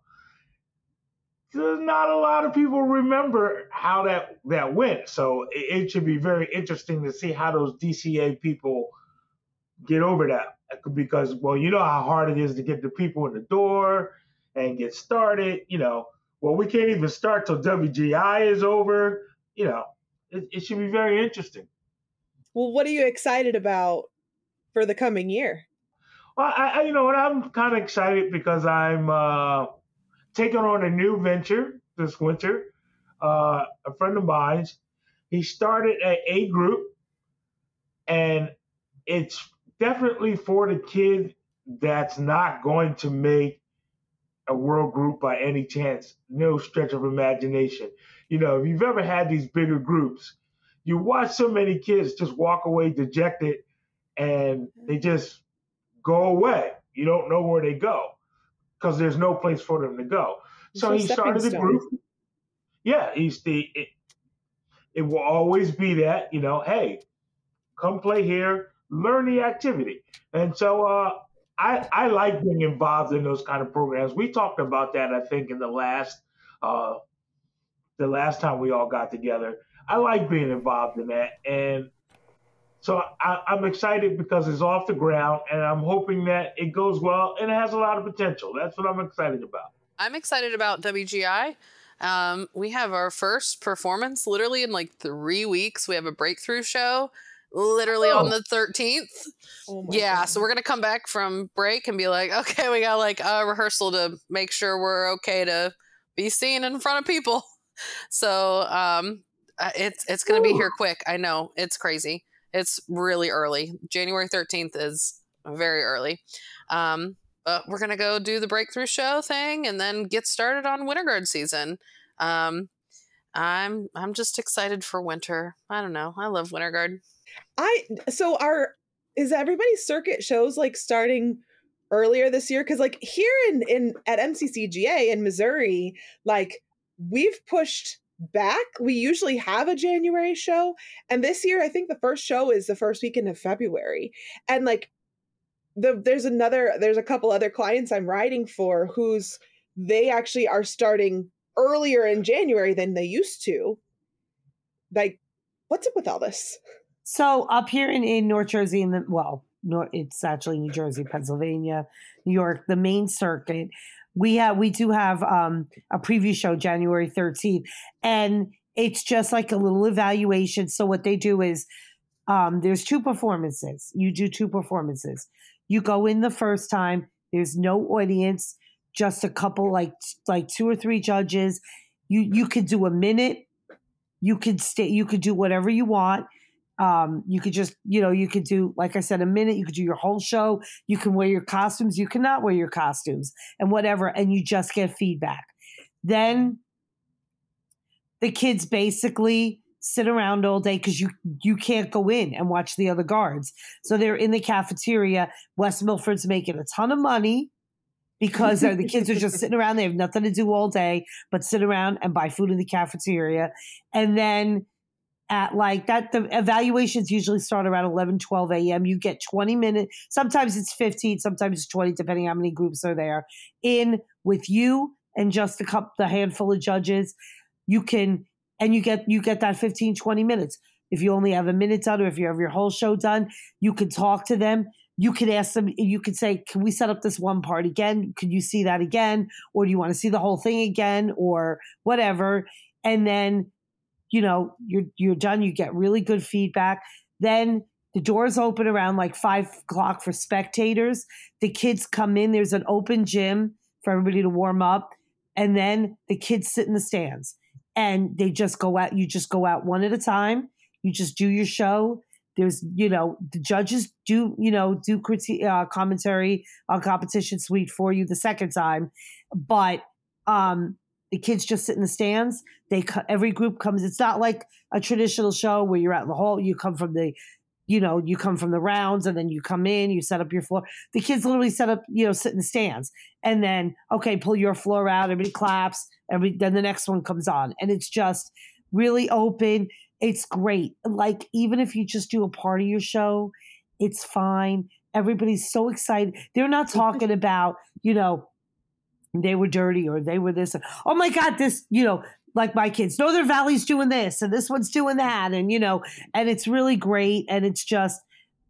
[SPEAKER 2] There's not a lot of people remember how that that went, so it, it should be very interesting to see how those DCA people get over that because well you know how hard it is to get the people in the door and get started you know well, we can't even start till WGI is over. You know, it, it should be very interesting.
[SPEAKER 1] Well, what are you excited about for the coming year?
[SPEAKER 2] Well, I, I you know what, I'm kind of excited because I'm uh, taking on a new venture this winter. Uh, a friend of mine's, he started a, a group, and it's definitely for the kid that's not going to make a world group by any chance, no stretch of imagination. You know, if you've ever had these bigger groups, you watch so many kids just walk away dejected and they just go away. You don't know where they go because there's no place for them to go. So he started a group. Yeah, he's the. It, it will always be that you know, hey, come play here, learn the activity, and so uh, I, I like being involved in those kind of programs. We talked about that, I think, in the last uh, the last time we all got together. I like being involved in that, and so I, am excited because it's off the ground, and I'm hoping that it goes well and it has a lot of potential. That's what I'm excited about.
[SPEAKER 8] I'm excited about WGI. Um, we have our first performance literally in like three weeks. We have a breakthrough show literally oh. on the 13th. Oh yeah, God. so we're gonna come back from break and be like, okay, we got like a rehearsal to make sure we're okay to be seen in front of people. So um, uh, it's it's gonna Ooh. be here quick. I know it's crazy. It's really early. January 13th is very early. Um, but we're gonna go do the breakthrough show thing and then get started on winter guard season. Um, I'm I'm just excited for winter. I don't know. I love winter guard.
[SPEAKER 1] I so our is everybody's circuit shows like starting earlier this year because like here in in at MCCGA in Missouri, like we've pushed back. We usually have a January show, and this year I think the first show is the first weekend of February, and like the there's another there's a couple other clients I'm writing for who's they actually are starting earlier in January than they used to. Like, what's up with all this?
[SPEAKER 3] So up here in, in North Jersey, in the well, North, it's actually New Jersey, Pennsylvania, New York, the main circuit. We have we do have um, a preview show January thirteenth, and it's just like a little evaluation. So what they do is um, there's two performances. You do two performances. You go in the first time. There's no audience, just a couple like like two or three judges. You you could do a minute. You could stay. You could do whatever you want um, you could just, you know, you could do, like I said, a minute. You could do your whole show. You can wear your costumes. You cannot wear your costumes and whatever. And you just get feedback. Then the kids basically sit around all day because you you can't go in and watch the other guards. So they're in the cafeteria. West Milford's making a ton of money because the kids are just sitting around. They have nothing to do all day but sit around and buy food in the cafeteria. And then at like that the evaluations usually start around 11 12 a.m you get 20 minutes sometimes it's 15 sometimes it's 20 depending how many groups are there in with you and just a couple the handful of judges you can and you get you get that 15 20 minutes if you only have a minute done or if you have your whole show done, you can talk to them. You can ask them, you could say, Can we set up this one part again? Could you see that again? Or do you want to see the whole thing again? Or whatever. And then, you know, you're you're done, you get really good feedback. Then the doors open around like five o'clock for spectators. The kids come in, there's an open gym for everybody to warm up. And then the kids sit in the stands and they just go out. You just go out one at a time. You just do your show. There's, you know, the judges do, you know, do critique, uh, commentary on competition suite for you the second time, but um, the kids just sit in the stands. They every group comes. It's not like a traditional show where you're out in the hall. You come from the you know, you come from the rounds and then you come in, you set up your floor. The kids literally set up, you know, sit in the stands and then, okay, pull your floor out, everybody claps, every then the next one comes on. And it's just really open. It's great. Like, even if you just do a part of your show, it's fine. Everybody's so excited. They're not talking about, you know, they were dirty or they were this. Oh my God, this, you know, like my kids. Northern Valley's doing this and this one's doing that. And, you know, and it's really great. And it's just,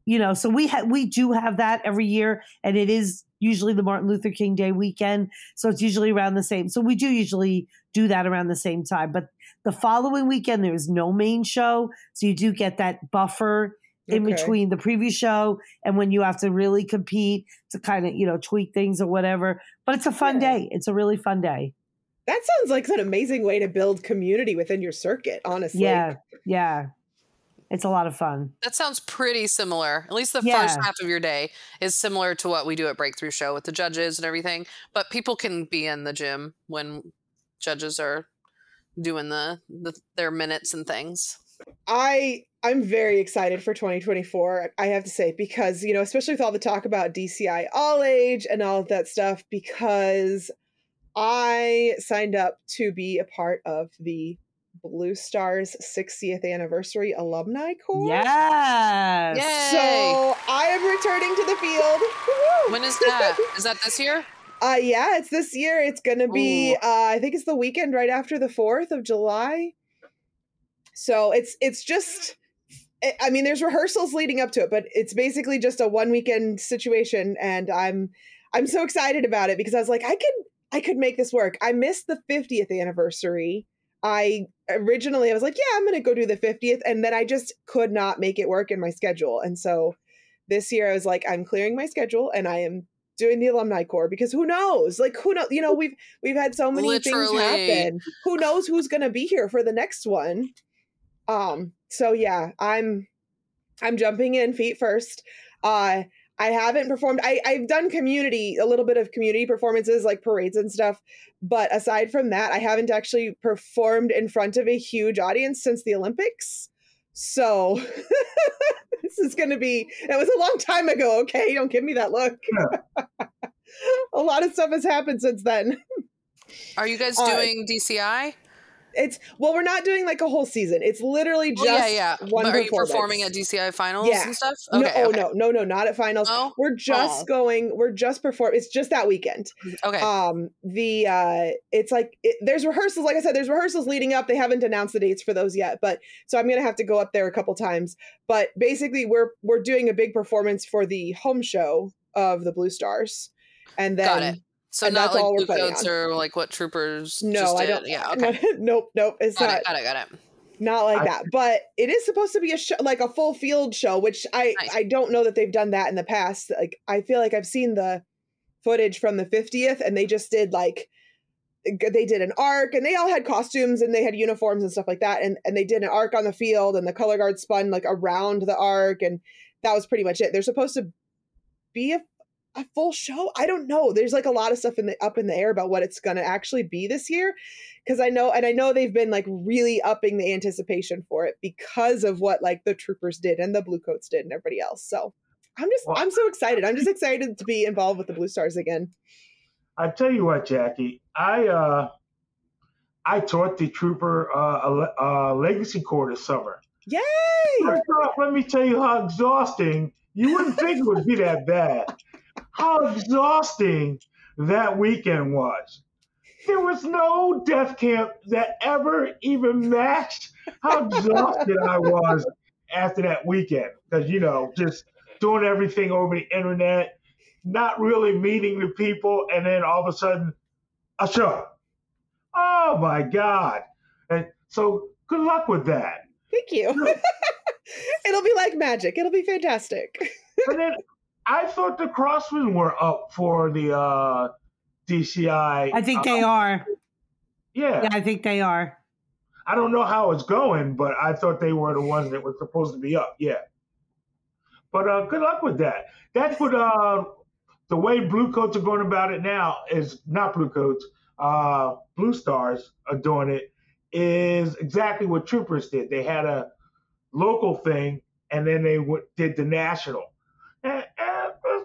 [SPEAKER 3] you know, so we have we do have that every year, and it is usually the Martin Luther King Day weekend. So it's usually around the same. So we do usually do that around the same time. But the following weekend there is no main show. So you do get that buffer in between the previous show and when you have to really compete to kind of, you know, tweak things or whatever. But it's a fun yeah. day. It's a really fun day.
[SPEAKER 1] That sounds like an amazing way to build community within your circuit, honestly.
[SPEAKER 3] Yeah. Yeah. It's a lot of fun.
[SPEAKER 8] That sounds pretty similar. At least the yeah. first half of your day is similar to what we do at Breakthrough Show with the judges and everything. But people can be in the gym when judges are doing the, the their minutes and things.
[SPEAKER 1] I I'm very excited for 2024. I have to say because you know, especially with all the talk about DCI All Age and all of that stuff, because I signed up to be a part of the Blue Stars 60th anniversary alumni corps.
[SPEAKER 3] Yes.
[SPEAKER 8] Yay.
[SPEAKER 1] So I am returning to the field.
[SPEAKER 8] When is that? is that this year?
[SPEAKER 1] Uh yeah, it's this year. It's gonna be uh I think it's the weekend right after the fourth of July. So it's it's just eh, I mean, there's rehearsals leading up to it, but it's basically just a one weekend situation, and I'm I'm so excited about it because I was like, I could I could make this work. I missed the 50th anniversary. I originally I was like, yeah, I'm going to go do the 50th and then I just could not make it work in my schedule. And so this year I was like, I'm clearing my schedule and I am doing the alumni corps because who knows? Like who knows, you know, we've we've had so many Literally. things happen. Who knows who's going to be here for the next one? Um so yeah, I'm I'm jumping in feet first. Uh I haven't performed. I, I've done community, a little bit of community performances like parades and stuff. But aside from that, I haven't actually performed in front of a huge audience since the Olympics. So this is going to be, it was a long time ago. Okay. Don't give me that look. Yeah. a lot of stuff has happened since then.
[SPEAKER 8] Are you guys uh, doing uh, DCI?
[SPEAKER 1] It's well, we're not doing like a whole season. It's literally just
[SPEAKER 8] yeah, yeah. One but are you performing at DCI finals yeah. and stuff?
[SPEAKER 1] Okay, no, oh okay. no, no, no, not at finals. Oh? We're just oh. going. We're just perform. It's just that weekend.
[SPEAKER 8] Okay.
[SPEAKER 1] Um, the uh, it's like it, there's rehearsals. Like I said, there's rehearsals leading up. They haven't announced the dates for those yet, but so I'm gonna have to go up there a couple times. But basically, we're we're doing a big performance for the home show of the Blue Stars, and then
[SPEAKER 8] so and not like blue coats or like what troopers.
[SPEAKER 1] No, I don't. Yeah. Okay. nope. Nope. It's
[SPEAKER 8] got
[SPEAKER 1] not.
[SPEAKER 8] It, got it. Got it.
[SPEAKER 1] Not like I, that, but it is supposed to be a show, like a full field show, which I nice. I don't know that they've done that in the past. Like I feel like I've seen the footage from the 50th, and they just did like they did an arc, and they all had costumes and they had uniforms and stuff like that, and and they did an arc on the field, and the color guard spun like around the arc, and that was pretty much it. They're supposed to be a a full show? I don't know. There's like a lot of stuff in the up in the air about what it's going to actually be this year because i know and i know they've been like really upping the anticipation for it because of what like the troopers did and the blue coats did and everybody else. So i'm just i'm so excited. I'm just excited to be involved with the blue stars again.
[SPEAKER 2] I tell you what jackie i uh i taught the trooper uh, uh legacy corps this summer.
[SPEAKER 1] Yay!
[SPEAKER 2] First off, let me tell you how exhausting you wouldn't think it would be that bad how exhausting that weekend was. There was no death camp that ever even matched how exhausted I was after that weekend because you know just doing everything over the internet, not really meeting the people, and then all of a sudden a show. Oh my God! And so good luck with that.
[SPEAKER 1] Thank you. It'll be like magic. It'll be fantastic.
[SPEAKER 2] and then I thought the Crossmen were up for the uh, DCI.
[SPEAKER 3] I think they are.
[SPEAKER 2] Yeah.
[SPEAKER 3] yeah, I think they are.
[SPEAKER 2] I don't know how it's going, but I thought they were the ones that were supposed to be up. Yeah. But uh, good luck with that. That's what uh, the way Blue Coats are going about it now is not Blue Coats. Uh, Blue Stars are doing it is exactly what Troopers did. They had a local thing, and then they w- did the national. And, and, uh,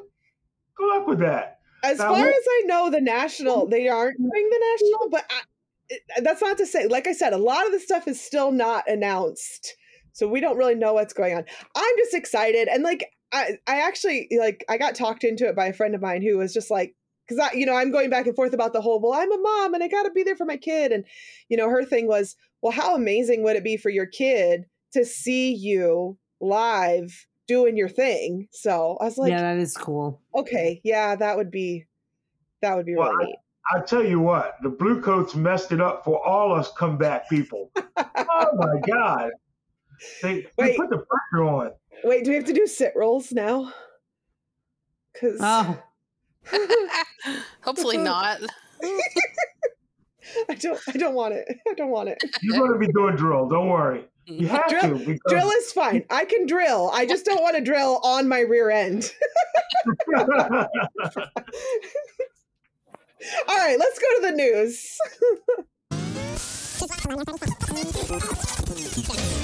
[SPEAKER 2] good luck with that.
[SPEAKER 1] As now, far as I know, the national they aren't doing the national, but I, that's not to say. Like I said, a lot of the stuff is still not announced, so we don't really know what's going on. I'm just excited, and like I, I actually like I got talked into it by a friend of mine who was just like, because I, you know, I'm going back and forth about the whole, well, I'm a mom and I got to be there for my kid. And, you know, her thing was, well, how amazing would it be for your kid to see you live doing your thing? So I was like,
[SPEAKER 3] yeah, that is cool.
[SPEAKER 1] Okay. Yeah, that would be, that would be well, really neat.
[SPEAKER 2] I, I tell you what, the Bluecoats messed it up for all us comeback people. oh my God. They, they put the pressure on.
[SPEAKER 1] Wait, do we have to do sit rolls now? Because.
[SPEAKER 3] Oh.
[SPEAKER 8] Hopefully not.
[SPEAKER 1] I don't. I don't want it. I don't want it.
[SPEAKER 2] You're going to be doing drill. Don't worry. You have
[SPEAKER 1] drill,
[SPEAKER 2] to. Because...
[SPEAKER 1] Drill is fine. I can drill. I just don't want to drill on my rear end. All right, let's go to the news.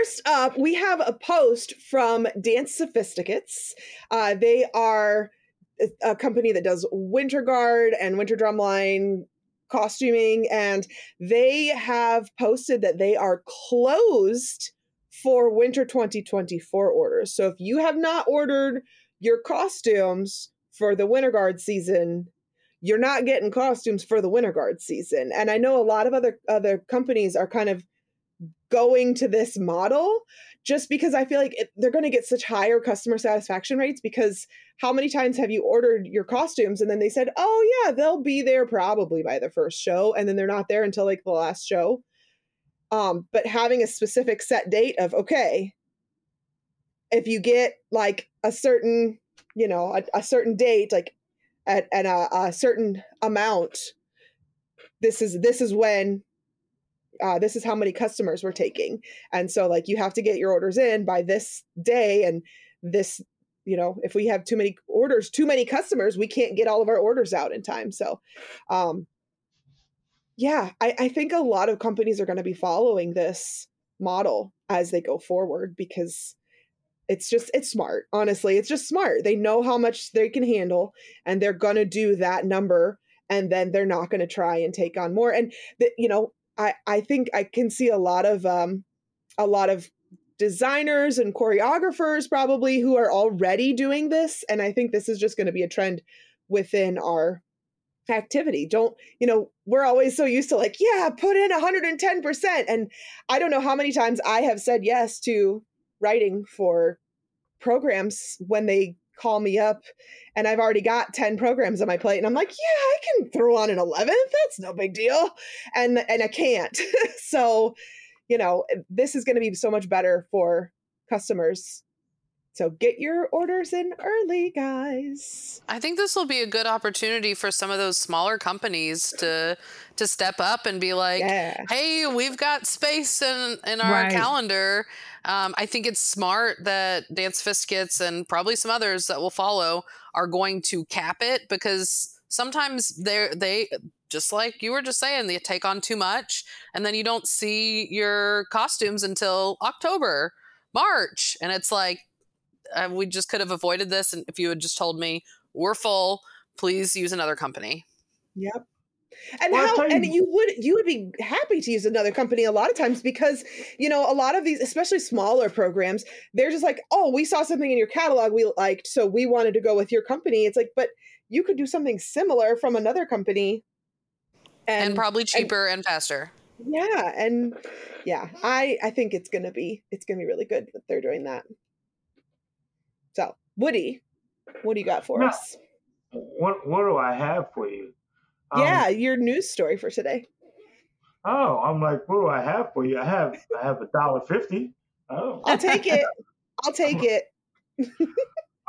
[SPEAKER 1] first up, we have a post from Dance Sophisticates. Uh, they are a company that does Winter Guard and Winter Drumline costuming, and they have posted that they are closed for Winter 2024 orders. So if you have not ordered your costumes for the Winter Guard season, you're not getting costumes for the Winter Guard season. And I know a lot of other other companies are kind of going to this model just because I feel like it, they're going to get such higher customer satisfaction rates because how many times have you ordered your costumes and then they said, "Oh yeah, they'll be there probably by the first show," and then they're not there until like the last show. Um, but having a specific set date of okay, if you get like a certain, you know, a, a certain date, like at, at a, a certain amount, this is this is when uh, this is how many customers we're taking. And so like you have to get your orders in by this day and this you know if we have too many orders too many customers we can't get all of our orders out in time. So um yeah i, I think a lot of companies are going to be following this model as they go forward because it's just it's smart honestly. It's just smart. They know how much they can handle and they're going to do that number and then they're not going to try and take on more. And the, you know I I think I can see a lot of um a lot of designers and choreographers probably who are already doing this and I think this is just going to be a trend within our activity. Don't, you know, we're always so used to like, yeah, put in 110% and I don't know how many times I have said yes to writing for programs when they call me up and I've already got 10 programs on my plate and I'm like, yeah, I can throw on an 11th. That's no big deal. And and I can't. so, you know, this is going to be so much better for customers so get your orders in early, guys.
[SPEAKER 8] I think this will be a good opportunity for some of those smaller companies to to step up and be like, yeah. "Hey, we've got space in in our right. calendar." Um, I think it's smart that Dance Sophisticates and probably some others that will follow are going to cap it because sometimes they're they just like you were just saying they take on too much and then you don't see your costumes until October, March, and it's like uh, we just could have avoided this and if you had just told me we're full please use another company.
[SPEAKER 1] Yep. And
[SPEAKER 2] Well,
[SPEAKER 1] how
[SPEAKER 2] you-
[SPEAKER 1] and you would you would be happy to use another company a lot of times because you know a lot of these especially smaller programs they're just like oh we saw something in your catalog we liked so we wanted to go with your company. It's like but you could do something similar from another company
[SPEAKER 8] and,
[SPEAKER 1] and,
[SPEAKER 8] probably cheaper and, faster.
[SPEAKER 1] yeah and yeah I I think it's gonna be it's gonna be really good that they're doing that so Woody what do you got for
[SPEAKER 2] Yeah.
[SPEAKER 1] us
[SPEAKER 2] What what do I have for you? Um,
[SPEAKER 1] yeah your news story for today
[SPEAKER 2] Oh, I'm like, what do I have for you? I have I have a dollar fifty. Oh.
[SPEAKER 1] I'll take it I'll take it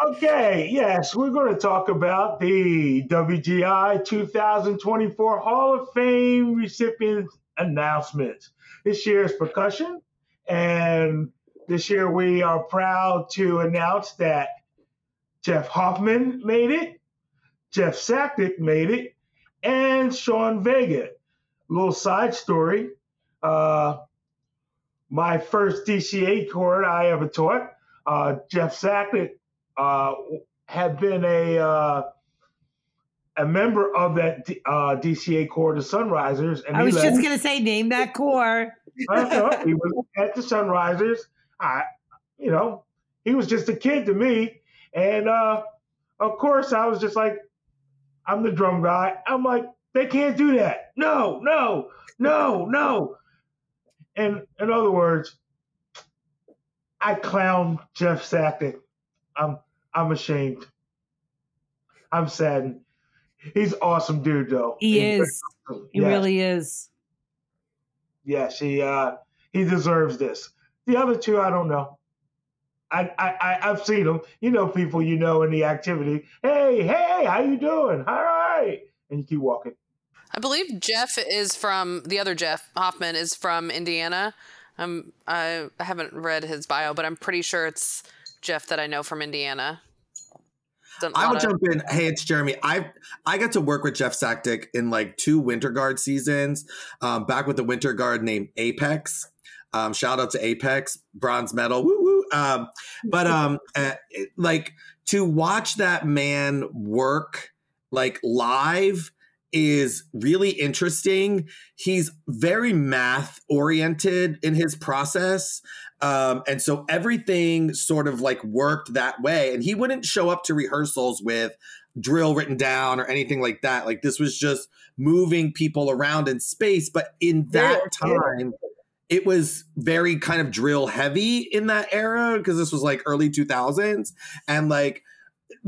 [SPEAKER 2] Okay, yes, we're going to talk about the WGI 2024 Hall of Fame recipient announcements. This year's percussion, and this year we are proud to announce that Jeff Hoffman made it, Jeff Sacktig made it, and Sean Vega. Little side story. Uh, my first DCA corps I ever taught, uh, Jeff Sacktig uh, had been a uh, a member of that uh, DCA corps, the Sunrisers, and
[SPEAKER 3] I was just gonna say, name that
[SPEAKER 2] corps. He was at the Sunrisers. I, you know, he was just a kid to me, and uh, of course, I was just like, I'm the drum guy. I'm like, they can't do that. No, no, no, no. And in other words, I clown Jeff Sacktig. I'm I'm ashamed. I'm saddened. He's awesome dude though.
[SPEAKER 3] He
[SPEAKER 2] He's
[SPEAKER 3] is.
[SPEAKER 2] awesome.
[SPEAKER 3] He
[SPEAKER 2] Yes.
[SPEAKER 3] really is.
[SPEAKER 2] Yes, he uh he deserves this. The other two, I don't know. I I, I I've seen them. You know, people you know in the activity. Hey, hey, how you doing? All right, and you keep walking.
[SPEAKER 8] I believe Jeff is from the other Jeff Hoffman is from Indiana. Um, I, I haven't read his bio, but I'm pretty sure it's Jeff that I know from Indiana.
[SPEAKER 13] I will
[SPEAKER 8] of-
[SPEAKER 13] jump in. Hey, it's Jeremy. I I got to work with Jeff Sacktig in like two Winter Guard seasons, um, back with the Winter Guard named Apex. Um, shout out to Apex, bronze medal, woo woo. Um, but um, uh, like to watch that man work like live is really interesting. He's very math oriented in his process. Um, and so everything sort of like worked that way. And he wouldn't show up to rehearsals with drill written down or anything like that. Like this was just moving people around in space. But in that
[SPEAKER 1] organic.
[SPEAKER 13] time, it was very kind of drill heavy in that era because this was like early 2000s. And like,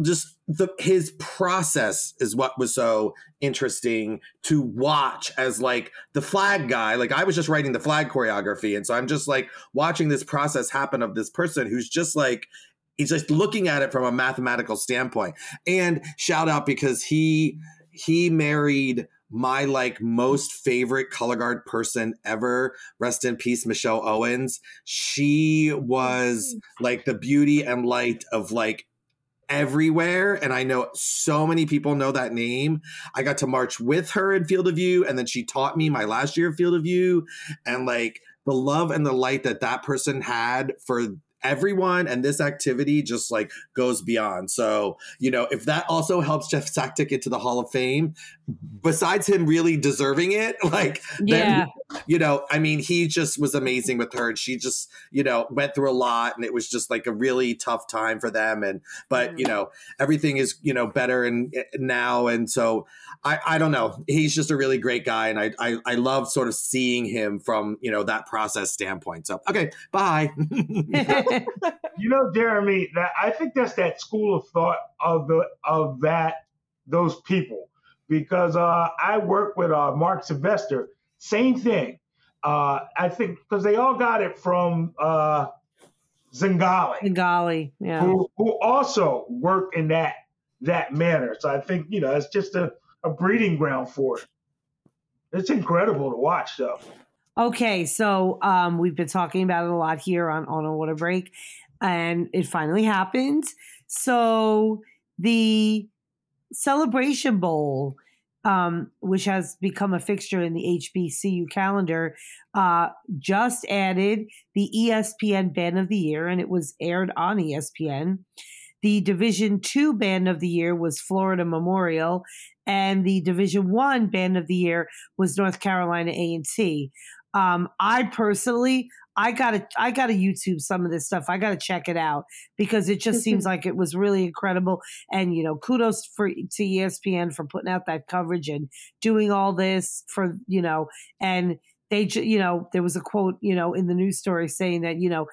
[SPEAKER 13] just the his process is what was so interesting to watch as like the flag guy like i was just writing the flag choreography and so i'm just like watching this process happen of this person who's just like he's just looking at it from a mathematical standpoint and shout out because he he married my like most favorite color guard person ever rest in peace michelle owens. She was like the beauty and light of like everywhere and i know so many people know that name. I got to march with her in field of view and then she taught me my last year of field of view and like the love and the light that that person had for everyone and this activity just like goes beyond. So you know if that also helps Jeff Sacktig into the hall of fame besides him really deserving it like
[SPEAKER 3] Yeah.
[SPEAKER 13] then you know i mean he just was amazing with her and she just you know went through a lot and it was just like a really tough time for them and but you mm-hmm. know everything is you know better and eh, now and so i i don't know. He's just a really great guy and i i, I love sort of seeing him from you know that process standpoint. So okay bye
[SPEAKER 2] You know, Jeremy, that I think that's that school of thought of the of that those people because uh, I work with uh, Marc Sylvester. Same thing. Uh, I think because they all got it from uh, Zingali,
[SPEAKER 3] yeah.
[SPEAKER 2] who who also worked in that that manner. So I think you know it's just a, a breeding ground for it. It's incredible to watch, though.
[SPEAKER 3] Okay, so um, we've been talking about it a lot here on on a water break, and it finally happened. So the Celebration Bowl, um, which has become a fixture in the HBCU calendar, uh, just added the ESPN Band of the Year, and it was aired on ESPN. The Division Two Band of the Year was Florida Memorial, and the Division One Band of the Year was North Carolina A and T. Um, I personally, I gotta, I gotta YouTube some of this stuff. I gotta check it out because it just seems like it was really incredible. And you know, kudos for to ESPN for putting out that coverage and doing all this for you know, and they, you know, there was a quote, you know, in the news story saying that you know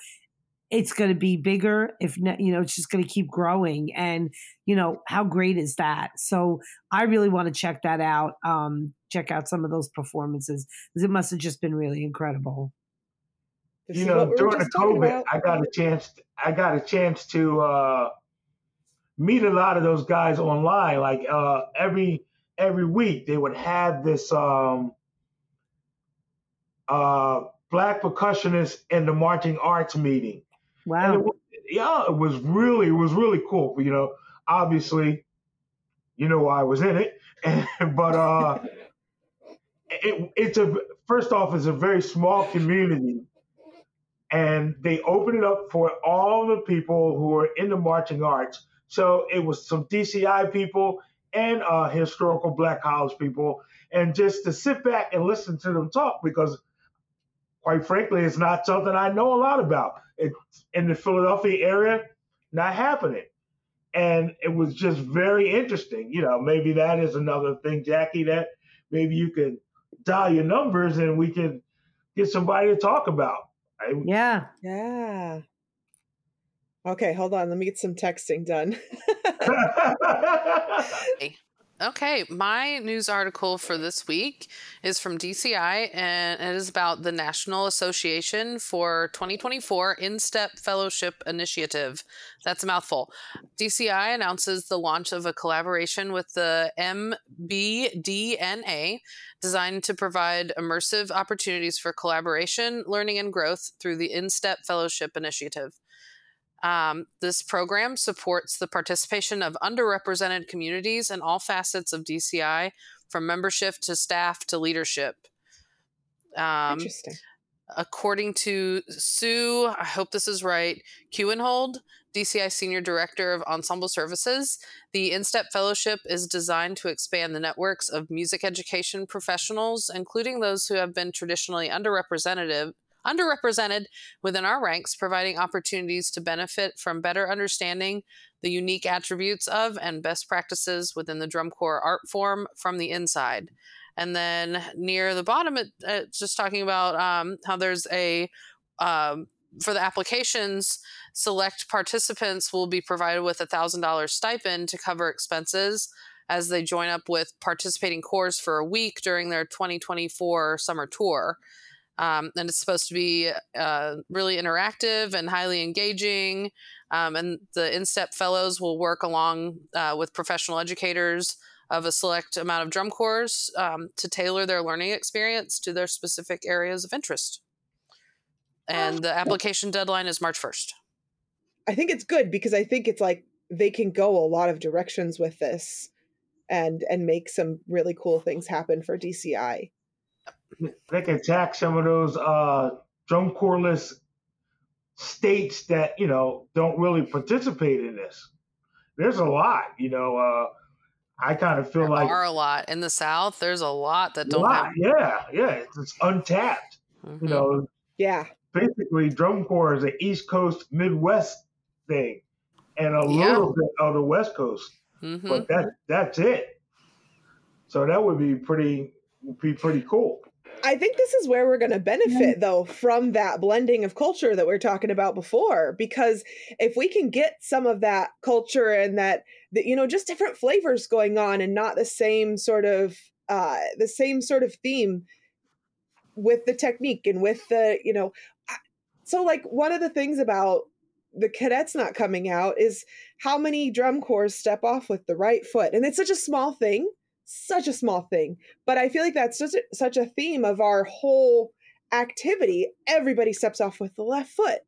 [SPEAKER 3] it's going to be bigger if you know it's just going to keep growing and you know how great is that so i really want to check that out um check out some of those performances because it must have just been really incredible
[SPEAKER 2] this you know during the covid i got a chance i got a chance to uh meet a lot of those guys online like uh every every week they would have this um uh black percussionist in the marching arts meeting
[SPEAKER 3] Wow.
[SPEAKER 2] It was, yeah, it was really, it was really cool. You know, obviously, you know why I was in it, but uh, it, it's a first off, it's a very small community, and they opened it up for all the people who are in the marching arts. So it was some DCI people and uh, historical Black College people, and just to sit back and listen to them talk because quite frankly, it's not something I know a lot about. It's in the Philadelphia area, not happening. And it was just very interesting. You know, maybe that is another thing, Jackie, that maybe you could dial your numbers and we can get somebody to talk about.
[SPEAKER 3] Yeah.
[SPEAKER 1] Yeah. Okay, hold on. Let me get some texting done.
[SPEAKER 8] Okay, my news article for this week is from DCI and it is about the National Association for 2024 InStep Fellowship Initiative. That's a mouthful. DCI announces the launch of a collaboration with the MBDNA designed to provide immersive opportunities for collaboration, learning, and growth through the InStep Fellowship Initiative. Um, this program supports the participation of underrepresented communities in all facets of DCI, from membership to staff to leadership.
[SPEAKER 1] Um, Interesting.
[SPEAKER 8] According to Sue, I hope this is right, Kewenhold, DCI Senior Director of Ensemble Services, the InStep Fellowship is designed to expand the networks of music education professionals, including those who have been traditionally underrepresented underrepresented within our ranks, providing opportunities to benefit from better understanding the unique attributes of and best practices within the drum corps art form from the inside. And then near the bottom, it, it's just talking about um, how there's a um, for the applications, select participants will be provided with a thousand dollars stipend to cover expenses as they join up with participating corps for a week during their 2024 summer tour. Um, and it's supposed to be uh, really interactive and highly engaging. Um, and the InStep Fellows will work along uh, with professional educators of a select amount of drum corps um, to tailor their learning experience to their specific areas of interest. And the application deadline is March 1st.
[SPEAKER 1] I think it's good because I think it's like they can go a lot of directions with this and and make some really cool things happen for DCI
[SPEAKER 2] they can attack some of those uh, drum corpsless states that you know don't really participate in this. There's a lot, you know. Uh, I kind of feel
[SPEAKER 8] there
[SPEAKER 2] like there
[SPEAKER 8] are a lot in the South. There's a lot that don't.
[SPEAKER 2] Lot,
[SPEAKER 8] have...
[SPEAKER 2] Yeah, yeah, it's, it's untapped. Mm-hmm. You know.
[SPEAKER 1] Yeah.
[SPEAKER 2] Basically, drum corps is an East Coast Midwest thing, and a yeah. little bit of the West Coast, mm-hmm. but that that's it. So that would be pretty would be pretty cool.
[SPEAKER 1] I think this is where we're going to benefit, though, from that blending of culture that we are talking about before. Because if we can get some of that culture and that, that you know, just different flavors going on, and not the same sort of uh, the same sort of theme with the technique and with the, you know, so like one of the things about the cadets not coming out is how many drum corps step off with the right foot, and it's such a small thing such a small thing, but I feel like that's just a, such a theme of our whole activity. Everybody steps off with the left foot.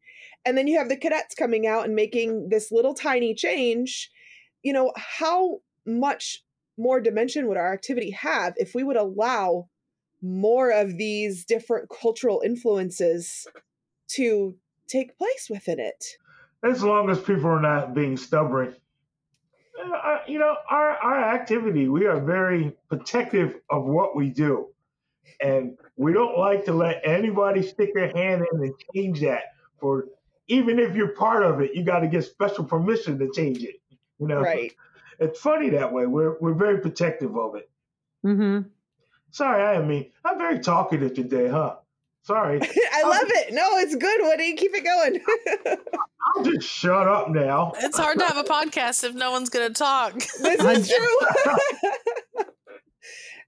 [SPEAKER 1] And then you have the cadets coming out and making this little tiny change. You know, how much more dimension would our activity have if we would allow more of these different cultural influences to take place within it?
[SPEAKER 2] as long as people are not being stubborn. Uh, you know, our, our activity, we are very protective of what we do. And we don't like to let anybody stick their hand in and change that. For even if you're part of it, you got to get special permission to change it. You know,
[SPEAKER 1] right?
[SPEAKER 2] It's funny that way. We're we're very protective of it.
[SPEAKER 3] Mm-hmm.
[SPEAKER 2] Sorry, I mean I'm very talkative today, huh? Sorry.
[SPEAKER 1] I love it. No, it's good, Woody. Keep it going.
[SPEAKER 2] I'll just shut up now.
[SPEAKER 8] It's hard to have a podcast if no one's going to talk.
[SPEAKER 1] This is true.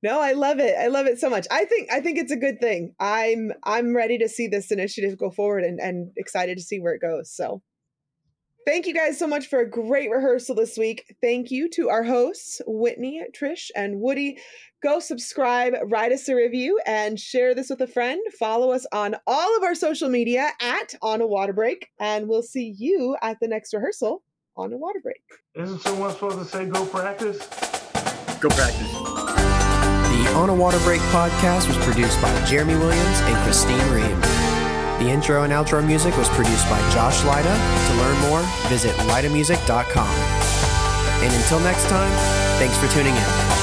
[SPEAKER 1] no, I love it. I love it so much. I think I think it's a good thing. I'm I'm ready to see this initiative go forward and, and excited to see where it goes. So Thank you guys so much for a great rehearsal this week. Thank you to our hosts, Whitney, Trish, and Woody. Go subscribe, write us a review, and share this with a friend. Follow us on all of our social media at On a Water Break, and we'll see you at the next rehearsal on a water break.
[SPEAKER 2] Isn't someone supposed to say go practice?
[SPEAKER 14] Go practice. The On a Water Break podcast was produced by Jeremy Williams and Christine Ream. The intro and outro music was produced by Josh Leyda. To learn more, visit leydamusic.com. And until next time, thanks for tuning in.